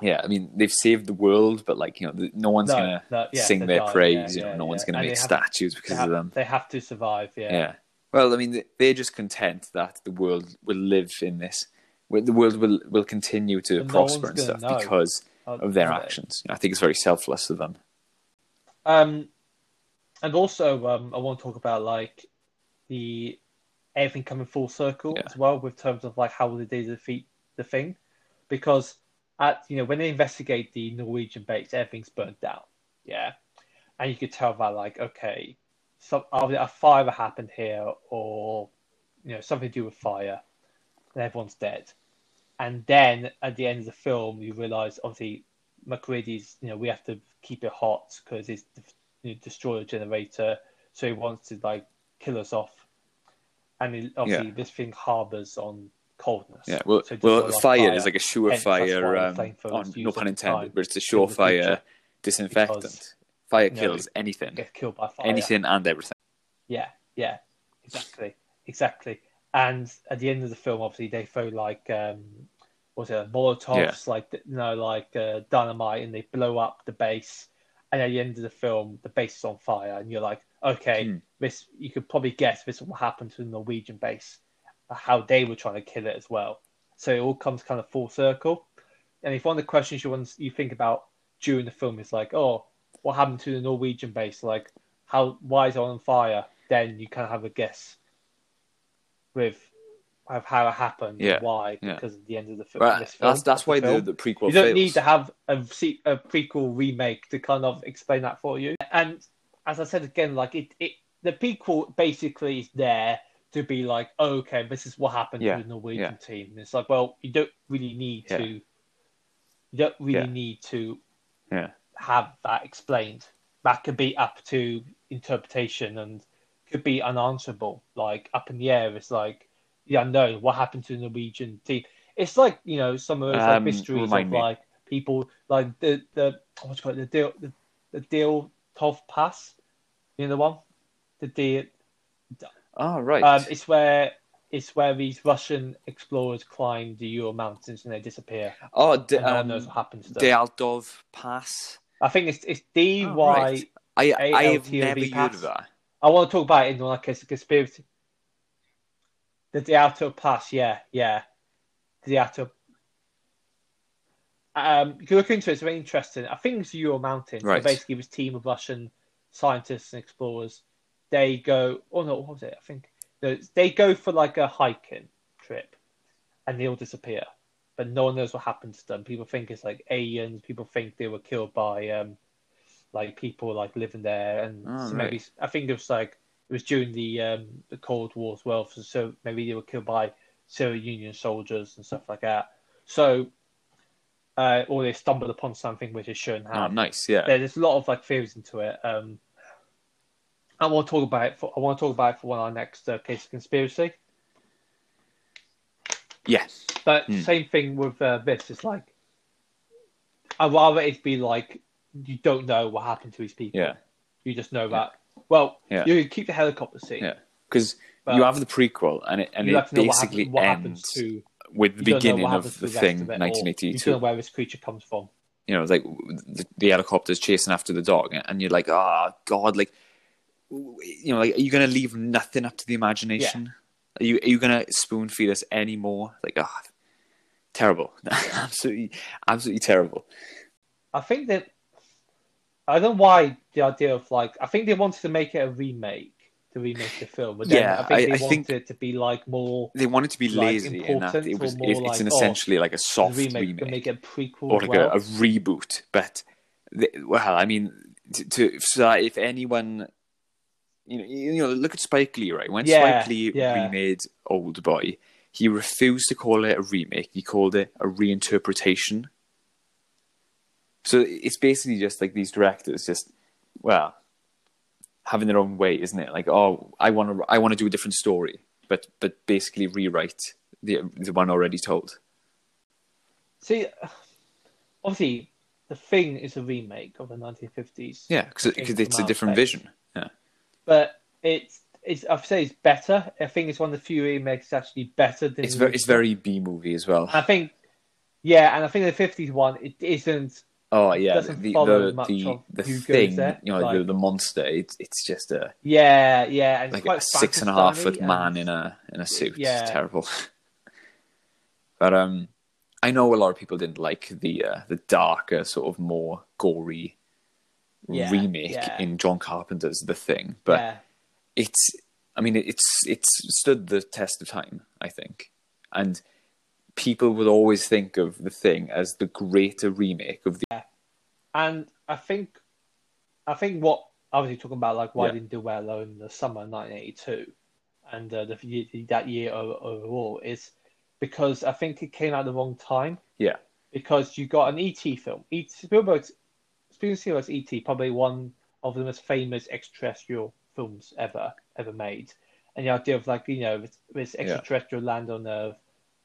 yeah, I mean, they've saved the world, but like, you know, the- no one's No, gonna no, yeah, sing their die, praise. yeah, you know, yeah, no one's gonna And make statues because have, of them. they have to survive. Yeah. Yeah. Well, I mean, they're just content that the world will live in this. The world will will continue to no prosper one's and stuff know. because Uh, of their actions. I think it's very selfless of them. Um, and also, um, I want to talk about like the everything coming full circle Yeah. as well, with terms of like how they defeat the thing, because at you know when they investigate the Norwegian base, everything's burnt down. Yeah, and you could tell by like okay, some either a fire happened here or you know something to do with fire, and everyone's dead. And then at the end of the film, you realise obviously MacReady's, you know, we have to keep it hot because it's you know, destroy the generator, so he wants to like kill us off. And he, obviously, Yeah. this thing harbors on coldness. Yeah, well, So well, our fire, is like a surefire. Um, oh, no pun intended, but it's a surefire disinfectant. Fire you know, kills anything, Get killed by fire. anything and everything. Yeah, yeah, exactly, exactly. And at the end of the film, obviously, they throw like um, what was it Molotovs, like you know, like uh, dynamite, and they blow up the base. And at the end of the film, the base is on fire, and you're like, okay, Hmm. this you could probably guess this will happen to the Norwegian base, how they were trying to kill it as well. So it all comes kind of full circle. And if one of the questions you want you think about during the film is like, oh, what happened to the Norwegian base? Like, how why is it on fire? Then you kind of have a guess with of how it happened, Yeah, and why, yeah. because of the end of the film. Right, film, that's that's the why the, film. the prequel you don't fails. need to have a, a prequel remake to kind of explain that for you. And as I said again, like it, it the prequel basically is there to be like, oh, okay, this is what happened Yeah, to the Norwegian team. And it's like, well, you don't really need to. You don't really need to yeah, have that explained. That could be up to interpretation and could be unanswerable, like up in the air. It's like the unknown. What happened to the Norwegian team? It's like you know some of those like Um, mysteries of me. like people like the the what's called the deal the, the deal Tov Pass. You know the one, the deal. Oh right. Um, it's where it's where these Russian explorers climb the Ural Mountains and they disappear. oh, D- And no one um, knows what happens to them. Dyatlov Pass. I think it's it's D Oh, Y. right. I I have ALTOV never heard of that. I want to talk about it in like a conspiracy. The Dyatlov Pass, yeah, yeah. The Dyatlov. Um, you look into it, it's very interesting. I think it's Ural Mountains. Right. So basically, this team of Russian scientists and explorers, they go. Oh no, what was it? I think no, they go for like a hiking trip, and they all disappear. But no one knows what happened to them. People think it's like aliens. People think they were killed by um, like people like living there, and Oh, so right. maybe I think it was like it was during the um, the Cold War as well. So, maybe they were killed by Soviet Union soldiers and stuff like that. So, uh, or they stumbled upon something which is shown Oh, how. nice. Yeah. There's a lot of like theories into it. Um, I want to talk about it. For, I want to talk about it for one of our next uh, case of conspiracy. Yes, But Hmm. same thing with uh, this. It's like I'd rather it be like you don't know what happened to his people. Yeah. You just know that. Well, Yeah. you keep the helicopter scene. Yeah. Because you have the prequel, and it and it to what, basically happen, what ends to with the you don't know beginning of the thing, of it, or You don't know 1982. where this creature comes from. You know, like the, the helicopter's chasing after the dog, and you're like, oh god, like, you know, like, are you gonna leave nothing up to the imagination? Are you are you gonna spoon feed us any more? Like, ah, terrible, [LAUGHS] absolutely, absolutely terrible. I think that I don't know why the idea of like I think they wanted to make it a remake to remake the film, but then Yeah, I think they I wanted think- it to be like more They wanted to be Like, lazy in that it was it, it's like, an oh, essentially like a soft remake, remake, make a prequel or like well. a, a reboot. But the, well, I mean, to, to so if anyone, you know, you know, look at Spike Lee, right? When Yeah, Spike Lee yeah. remade Old Boy, he refused to call it a remake. He called it a reinterpretation. So it's basically just like these directors just, well, having their own way, isn't it? Like, oh, I want to, I want to do a different story, but but basically rewrite the the one already told. See, obviously, The Thing is a remake of the 1950s. Yeah, because it's a different space. vision. Yeah, But it's it's I'd say it's better. I think it's one of the few remakes that's actually better than it's very it's very B movie as well. I think, yeah, and I think the fifties one it isn't. Oh yeah, the the the, the thing, you know, the, like- the monster. It's it's just a Yeah, yeah, and like quite a six and a half foot Frankenstein-y man in a in a suit. Yeah. It's terrible. [LAUGHS] but um, I know a lot of people didn't like the uh, the darker, sort of more gory Yeah, remake yeah. in John Carpenter's The Thing. But yeah, it's, I mean, it's it's stood the test of time, I think, and people will always think of The Thing as the greater remake of the. and I think, I think what obviously talking about like why Yeah. didn't do well in the summer of 1982, and uh, the that year overall is because I think it came out at the wrong time. Yeah. because you got an ET film. E Spielberg's Spielberg's ET probably one of the most famous extraterrestrial films ever ever made, and the idea of like you know this, this extraterrestrial land on Earth,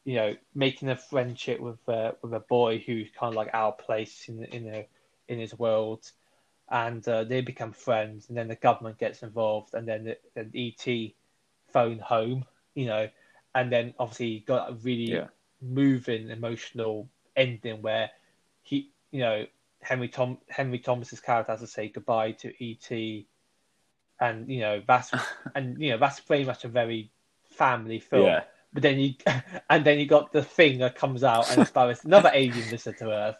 you know, making a friendship with uh, with a boy who's kind of like our place in in a, in his world, and uh, they become friends, and then the government gets involved, and then the, ET phone home, you know, and then obviously you got a really Yeah. moving emotional ending where he, you know, Henry Tom Henry Thomas's character has to say goodbye to ET, and you know that's [LAUGHS] and you know that's pretty much a very family film. Yeah. But then you [LAUGHS] and then you got the thing that comes out and it's another alien visitor to Earth.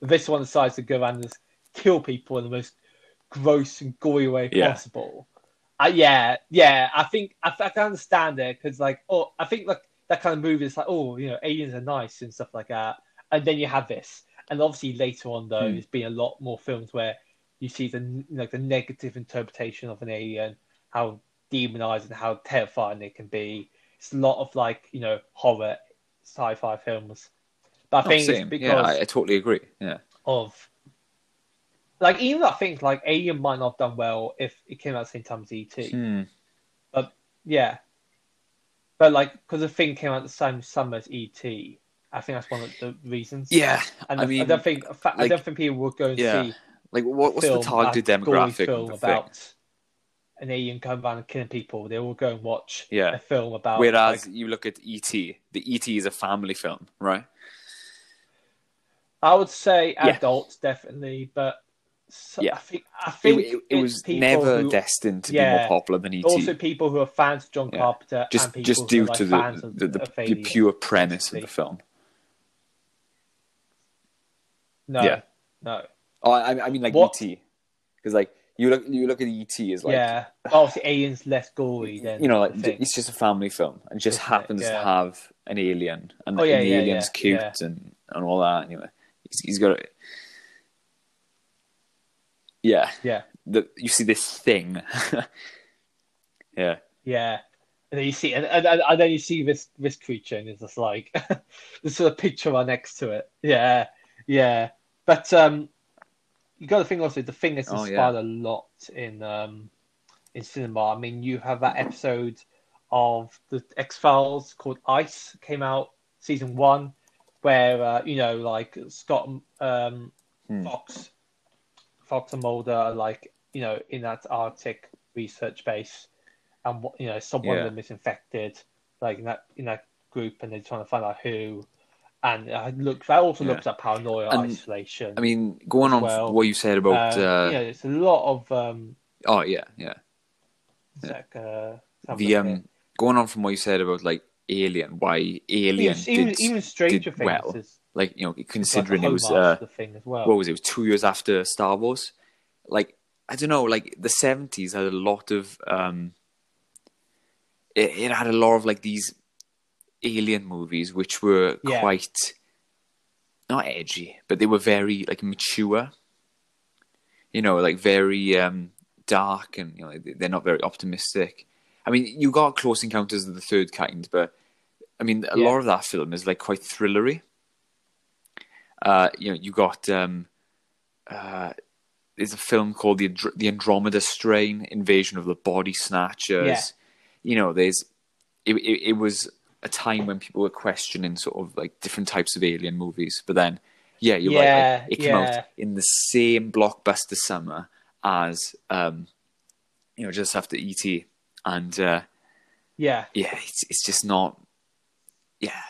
This one decides to go around and kill people in the most gross and gory way Yeah. possible. Uh, yeah, yeah. I think I, I can understand it because, like, oh, I think like that kind of movie is like, oh, you know, aliens are nice and stuff like that. And then you have this, and obviously later on though, Hmm. there's been a lot more films where you see the like the negative interpretation of an alien, how demonized and how terrifying it can be. It's a lot of like you know horror sci-fi films, but I Oh, think it's because Yeah, I, I totally agree. Yeah. of like even I think like Alien might not have done well if it came out at the same time as ET. Hmm. Yeah, but like because the thing came out the same summer as ET, I think that's one of the reasons. Yeah, and I mean, I, don't think in I don't think people would go and yeah. see like what, what's the targeted demographic film of the thing? about an alien coming around and killing people. They will go and watch Yeah. a film about. Whereas like- you look at ET, the ET is a family film, right? I would say Yeah. adults definitely, but so, Yeah. I think I It, think it, it it's was never who- destined to be more popular than ET. Also, people who are fans of John Yeah. Carpenter just and people just due like to fans the the, the, the pure premise of the film. No, Yeah. no, Oh, I, I mean like What- ET, because like you look you look at ET as like yeah. Obviously, Alien's less gory than you know like thing. it's just a family film and just Isn't happens to have an alien and, Oh, yeah, and the yeah, alien's yeah, cute yeah. and and all that. Anyway, he's, he's got it. Yeah, yeah, the, you see this thing. [LAUGHS] yeah, yeah. And then you see, and, and, and then you see this this creature, and it's just like there's sort of picture right next to it. Yeah, yeah. But um, you got to think also the thing has Oh, yeah. a lot in um in cinema. I mean, you have that episode of the X Files called Ice came out season one, where uh, you know like Scott um Hmm. Fox, Fox and Mulder are like you know in that Arctic research base, and what- you know someone Yeah. of them is infected, like in that in that group, and they're trying to find out who. And I look, that also Yeah. looks at paranoia, And, isolation. I mean, going on well. what you said about, um, uh, know, it's a lot of um, oh yeah, yeah, it's like, uh, the um, going on from what you said about like Alien, why Alien even, even, did, even Stranger Things well, is like you know, like considering it was uh, the thing as well. what was it? It was two years after Star Wars. Like I don't know, like the seventies had a lot of um, it, it had a lot of like these alien movies which were Yeah. quite not edgy, but they were very like mature. You know, like very um, dark, and you know they- they're not very optimistic. I mean, you got Close Encounters of the Third Kind, but I mean, a Yeah. lot of that film is like quite thrillery. Uh, you know, you got um, uh, there's a film called the the Andromeda Strain: Invasion of the Body Snatchers. Yeah. You know, there's it, it, it was a time when people were questioning sort of like different types of alien movies, but then Yeah, you're Yeah, right. It came out in the same blockbuster summer as um, you know, just after ET, and uh, Yeah, yeah, it's it's just not. Yeah,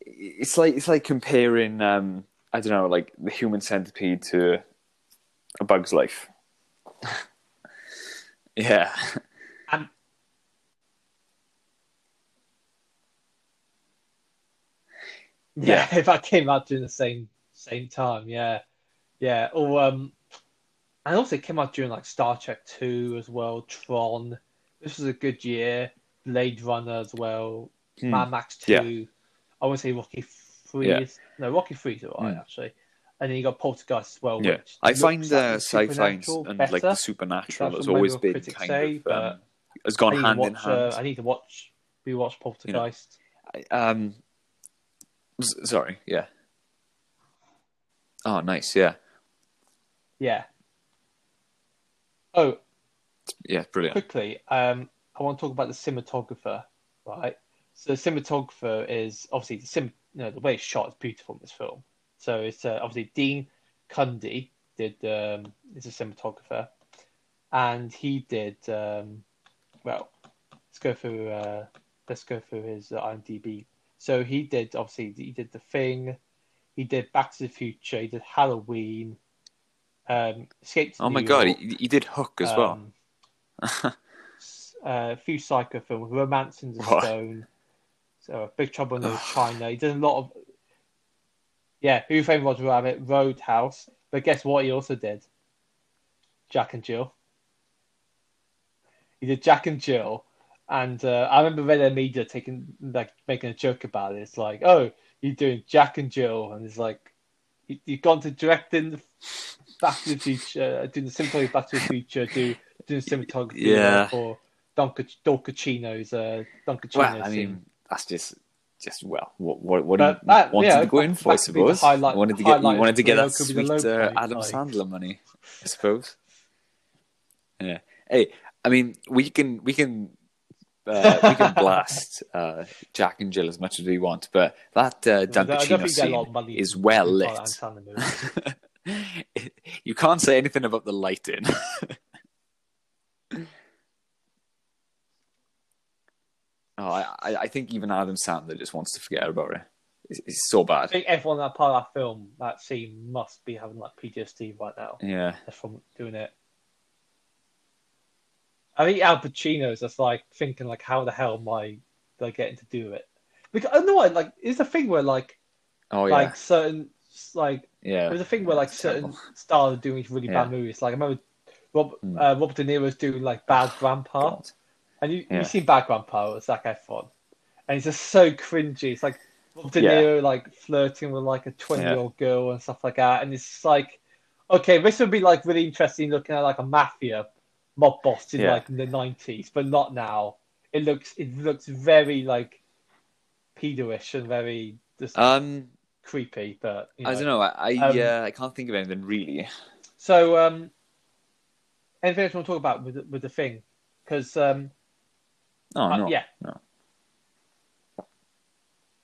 it's like it's like comparing um, I don't know, like the Human Centipede to A Bug's Life. [LAUGHS] yeah, yeah, [LAUGHS] if I came out during the same same time, yeah, yeah. Or um, and also it came out during like Star Trek Two as well, Tron. This was a good year. Blade Runner as well, Hmm. Mad Max Two. Yeah. I want to say Rocky Three. Yeah. Is, no, Rocky Three's alright Hmm. actually. And then you got Poltergeist as well. yeah. I find uh, the sci-fi and, and like the supernatural has always been kind say, of um, has I gone need to hand in watch, hand. Uh, I need to watch rewatch Poltergeist. Um, s- sorry, yeah. Oh, nice, yeah, Yeah. Oh, yeah, brilliant. quickly, um, I want to talk about the cinematographer, right? So the cinematographer is obviously the sim, you know, the way it's shot is beautiful in this film. So it's uh, obviously Dean Cundey did um, is a cinematographer, and he did um, well. Let's go through. Uh, let's go through his IMDb. So he did obviously he did the thing. He did Back to the Future. He did Halloween. Um, Escape to Oh my New god, York, he, he did Hook as well. um, [LAUGHS] uh, a few psycho films, Romance in the What? Stone, so Big Trouble in Little China. He did a lot of, yeah. Who Framed Roger Rabbit, Roadhouse. But guess what? He also did Jack and Jill. He did Jack and Jill, and uh, I remember Red Media taking like making a joke about it. It's like, oh, you're doing Jack and Jill, and it's like you, you've gone to directing Back to the Future, uh, doing the cinematography Back to the Future, do doing cinematography Yeah. uh, for Don, Cac- Don Caccino's uh, Don Caccino's well, I scene. mean, that's just just well, what what, what But he that- wanted yeah, to go in for, I that could be the suppose. highlight- wanted to get he wanted to get that low- could be the sweet uh, Adam like- Sandler money, I suppose. Yeah. Hey, I mean, we can we can. Uh, we can blast uh, Jack and Jill as much as we want, but that uh, Don Pacino think they get a lot scene is well lit. Adam Sandler movies. [LAUGHS] you can't say anything about the lighting. [LAUGHS] oh, I, I, I think even Adam Sandler just wants to forget about it. It's, it's so bad. I think everyone that part of that film, that scene, must be having like PTSD right now. Yeah, Just from doing it. I think Al Pacino's just like thinking like, how the hell am I like getting to do it? Because I know what like it's a thing where like oh yeah, like certain like yeah. there's a thing where like It's certain stars are doing these really Yeah. bad movies. Like I remember Rob, Hmm. uh, Robert De Niro's doing like Bad Grandpa, God. and you Yeah. you've seen Bad Grandpa with Zac Efron, and it's just so cringy. It's like Robert De Yeah. Niro like flirting with like a twenty year old girl and stuff like that, and it's like, okay, this would be like really interesting looking at like a mafia mob boss in Yeah. like in the nineties, but not now. It looks it looks very like pedo-ish and very just Um, creepy, but you I don't know. I I, Um, uh, I can't think of anything really. So, um, anything else you want to talk about with the, with the thing? Because, um, Oh uh, no, yeah, no.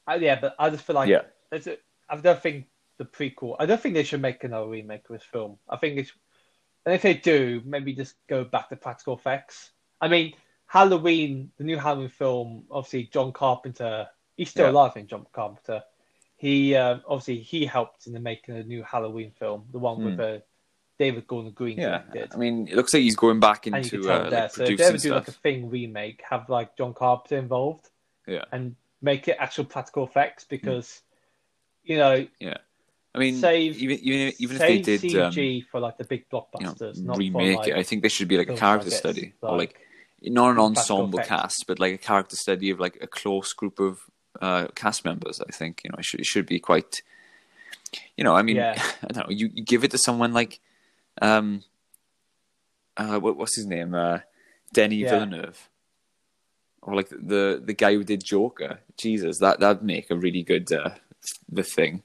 uh, yeah, but I just feel like Yeah. it's a, I don't think the prequel. I don't think they should make another remake of this film. I think it's, and if they do, maybe just go back to practical effects. I mean, Halloween, the new Halloween film, obviously John Carpenter. He's still Yeah. alive, I think. John Carpenter. He um, obviously he helped in the making of the new Halloween film, the one with uh, David Gordon Green. Hmm. Yeah. I mean, it looks like he's going back and you can into uh, like, so if they ever do like a thing remake, have like John Carpenter involved Yeah, and make it actual practical effects because you know yeah. I mean, save even even even if they save did um, CG for like the big you know, blockbusters, not remake for, like, it, I think there should be like a character like study or like, like not an ensemble cast, but like a character study of like a close group of uh, cast members. I think you know it should it should be quite. You know, I mean, Yeah. [LAUGHS] I don't know. You, you give it to someone like, um, uh, what, what's his name? Uh, Denis Yeah. Villeneuve, or like the the guy who did Joker. Jesus, that that'd make a really good uh, the thing.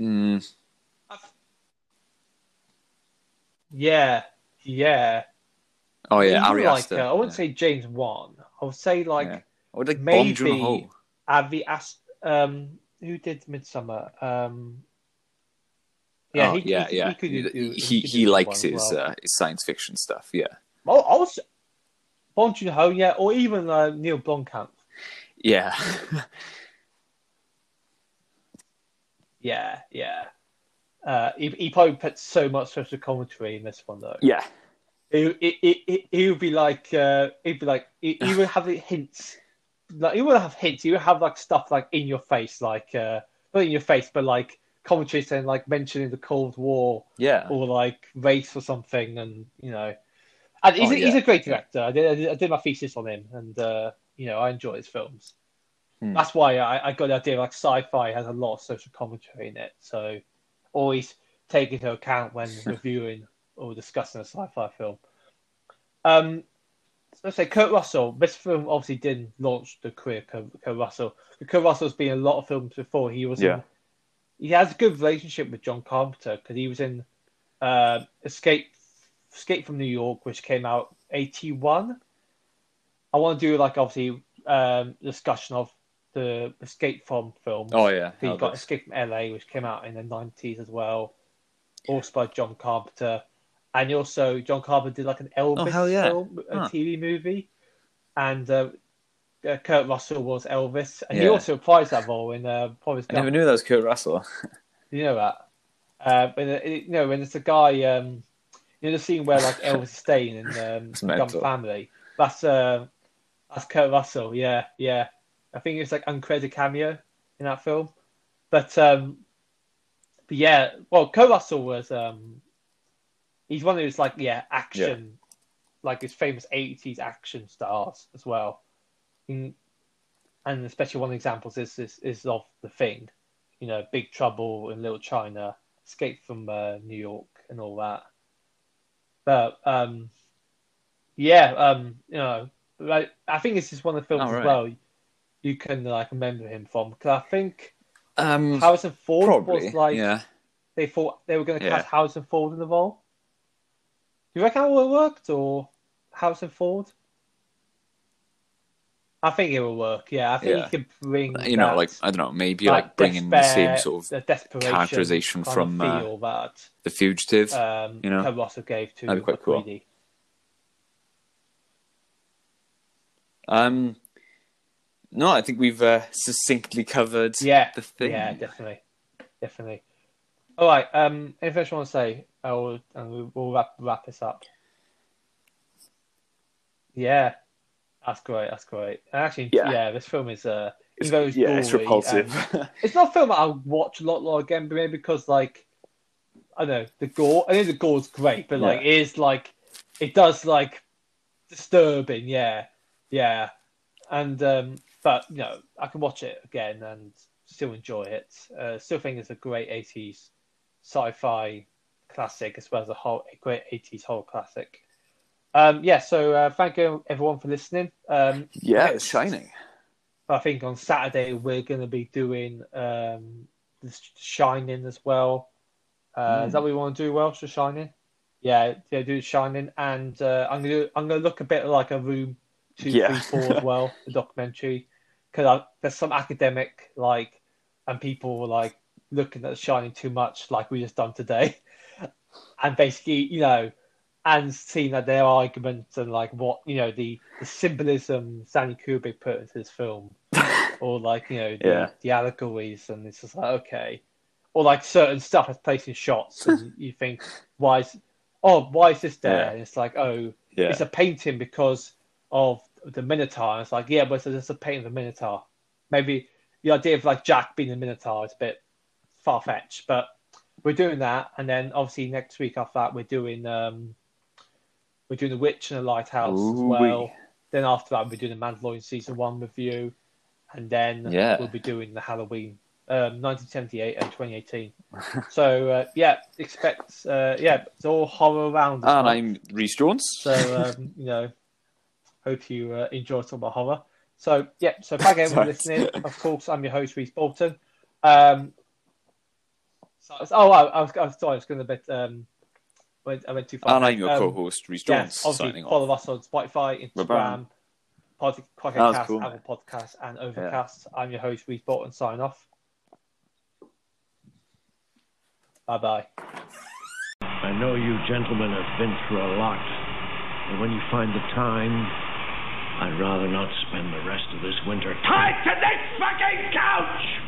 Mm, yeah, yeah. oh yeah, Even Ari like Aster. uh, I wouldn't yeah. say James Wan. I would say like Yeah. or like maybe. Avi Ast- um who did Midsommar? Um, yeah, oh, he, yeah, he, yeah. He, could do, he, could he, likes his well. uh, his science fiction stuff. Yeah, Oh, I was Bong Joon Ho, yeah, or even uh, Neil Blomkamp. yeah, [LAUGHS] Yeah, yeah. Uh, he, he probably put so much social commentary in this one though. yeah. He, he, he, he- would be like, uh, he'd be like, he, he would have hints. Like he would have hints. He would have like stuff like in your face, like uh, not in your face, but like commentary saying like mentioning the Cold War Yeah. or like race or something, and you know, and he's, Oh, a, he's a great director. I did, I did I did my thesis on him, and uh, you know, I enjoy his films. Hmm. That's why I, I got the idea like sci-fi has a lot of social commentary in it, so always take into account when [LAUGHS] reviewing or discussing a sci-fi film. Um, so let's say Kurt Russell. This film obviously didn't launch the career of Kurt, Kurt Russell. Kurt Russell's been in a lot of films before. He was Yeah. in, he has a good relationship with John Carpenter because he was in uh, Escape Escape from New York, which came out eighty one. I want to do like obviously um, discussion of the Escape from film. Oh yeah. So you got Elvis. Escape from LA, which came out in the nineties as well, also by John Carpenter, and also John Carpenter did like an Elvis Oh, yeah. film, a Huh. TV movie, and uh, uh, Kurt Russell was Elvis, and he also reprised that role in uh, Forrest I never knew that was Kurt Russell. [LAUGHS] You know that? Uh, when it, you know when it's a guy, um, you know the scene where like [LAUGHS] Elvis is staying in um, the Gump family. That's uh, that's Kurt Russell. Yeah, yeah. I think it's like uncredited cameo in that film, but um, but yeah. Well, Kurt Russell was um, he's one of those like yeah action, like his famous eighties action stars as well. Mm, and especially one of the examples is is, is of the thing you know, Big Trouble in Little China, Escape from uh, New York, and all that. But um, yeah, um, you know, like, I think this is one of the films Oh, as well you can like remember him from because I think Um, Harrison Ford probably. was like yeah. they thought they were going to Yeah. cast Harrison Ford in the role. Do you reckon how it worked or Harrison Ford? I think it will work. Yeah, I think Yeah. he could bring You know, that- like I don't know, maybe like, bringing the same sort of desperation characterization from, uh, that The Fugitive. um, you know? Russell gave to That'd be quite cool. Um, no, I think we've uh, succinctly covered Yeah, the thing. yeah, definitely, definitely. All right. Um, anything else you want to say? Will, and we- we'll wrap wrap this up. Yeah, that's great. That's great. And actually, yeah, Yeah. this film is uh, It's, it's yeah, it's repulsive. um, it's not a film that I'll watch a lot, lot again, but maybe because like I don't know the gore. I think the gore's great, but like Yeah. it is like it does like disturbing. Yeah, yeah, and um, but you know I can watch it again and still enjoy it. Uh, still think it's a great eighties sci-fi classic as well as a whole a great eighties horror classic. Um, yeah, so uh, thank you everyone for listening. Um, yeah, next- it's shining. I think on Saturday we're going to be doing um, the Shining as well. Uh, Is that what we want to do? Welsh, the Shining? Yeah, yeah, do Shining, and uh, I'm gonna I'm gonna look a bit like a Room Two, Yeah. Three, Four as well, [LAUGHS] the documentary, because there's some academic like, and people were like looking at the Shining too much, like we just done today, [LAUGHS] and basically, you know, and seeing that their arguments and like what you know the, the symbolism Stanley Kubrick put into this film, [LAUGHS] or like you know the, Yeah. the allegories, and it's just like okay, or like certain stuff is placed in shots, and [LAUGHS] you think why is oh why is this there? Yeah. And it's like oh Yeah, it's a painting because of the Minotaur. And it's like yeah, but it's just a painting of the Minotaur. Maybe the idea of like Jack being the Minotaur is a bit far fetched, but we're doing that, and then obviously next week after that we're doing um we're doing the Witch and the Lighthouse as Ooh-wee. well. Then after that we're doing the Mandalorian season one review, and then Yeah. we'll be doing the Halloween. Um, 1978 and 2018. [LAUGHS] so uh, yeah, expect uh, yeah, it's all horror around. this and month. I'm Rhys Jones. So [LAUGHS] um, you know, hope you uh, enjoy talking about horror. So yeah, so thank everyone for listening. Of course, I'm your host Rhys Bolton. Um, so, oh, I, I was, I was sorry, I was going a bit. Um, went, I went too far. and I'm your Um, co-host Rhys Jones. Yes, obviously signing follow off. us on Spotify, Bye-bye. Instagram, Pod, Pocket Cast, cool. Apple Podcast, and Overcast. I'm your host Rhys Bolton. Sign off. Bye bye. I know you gentlemen have been through a lot, and when you find the time, I'd rather not spend the rest of this winter tied to this fucking couch!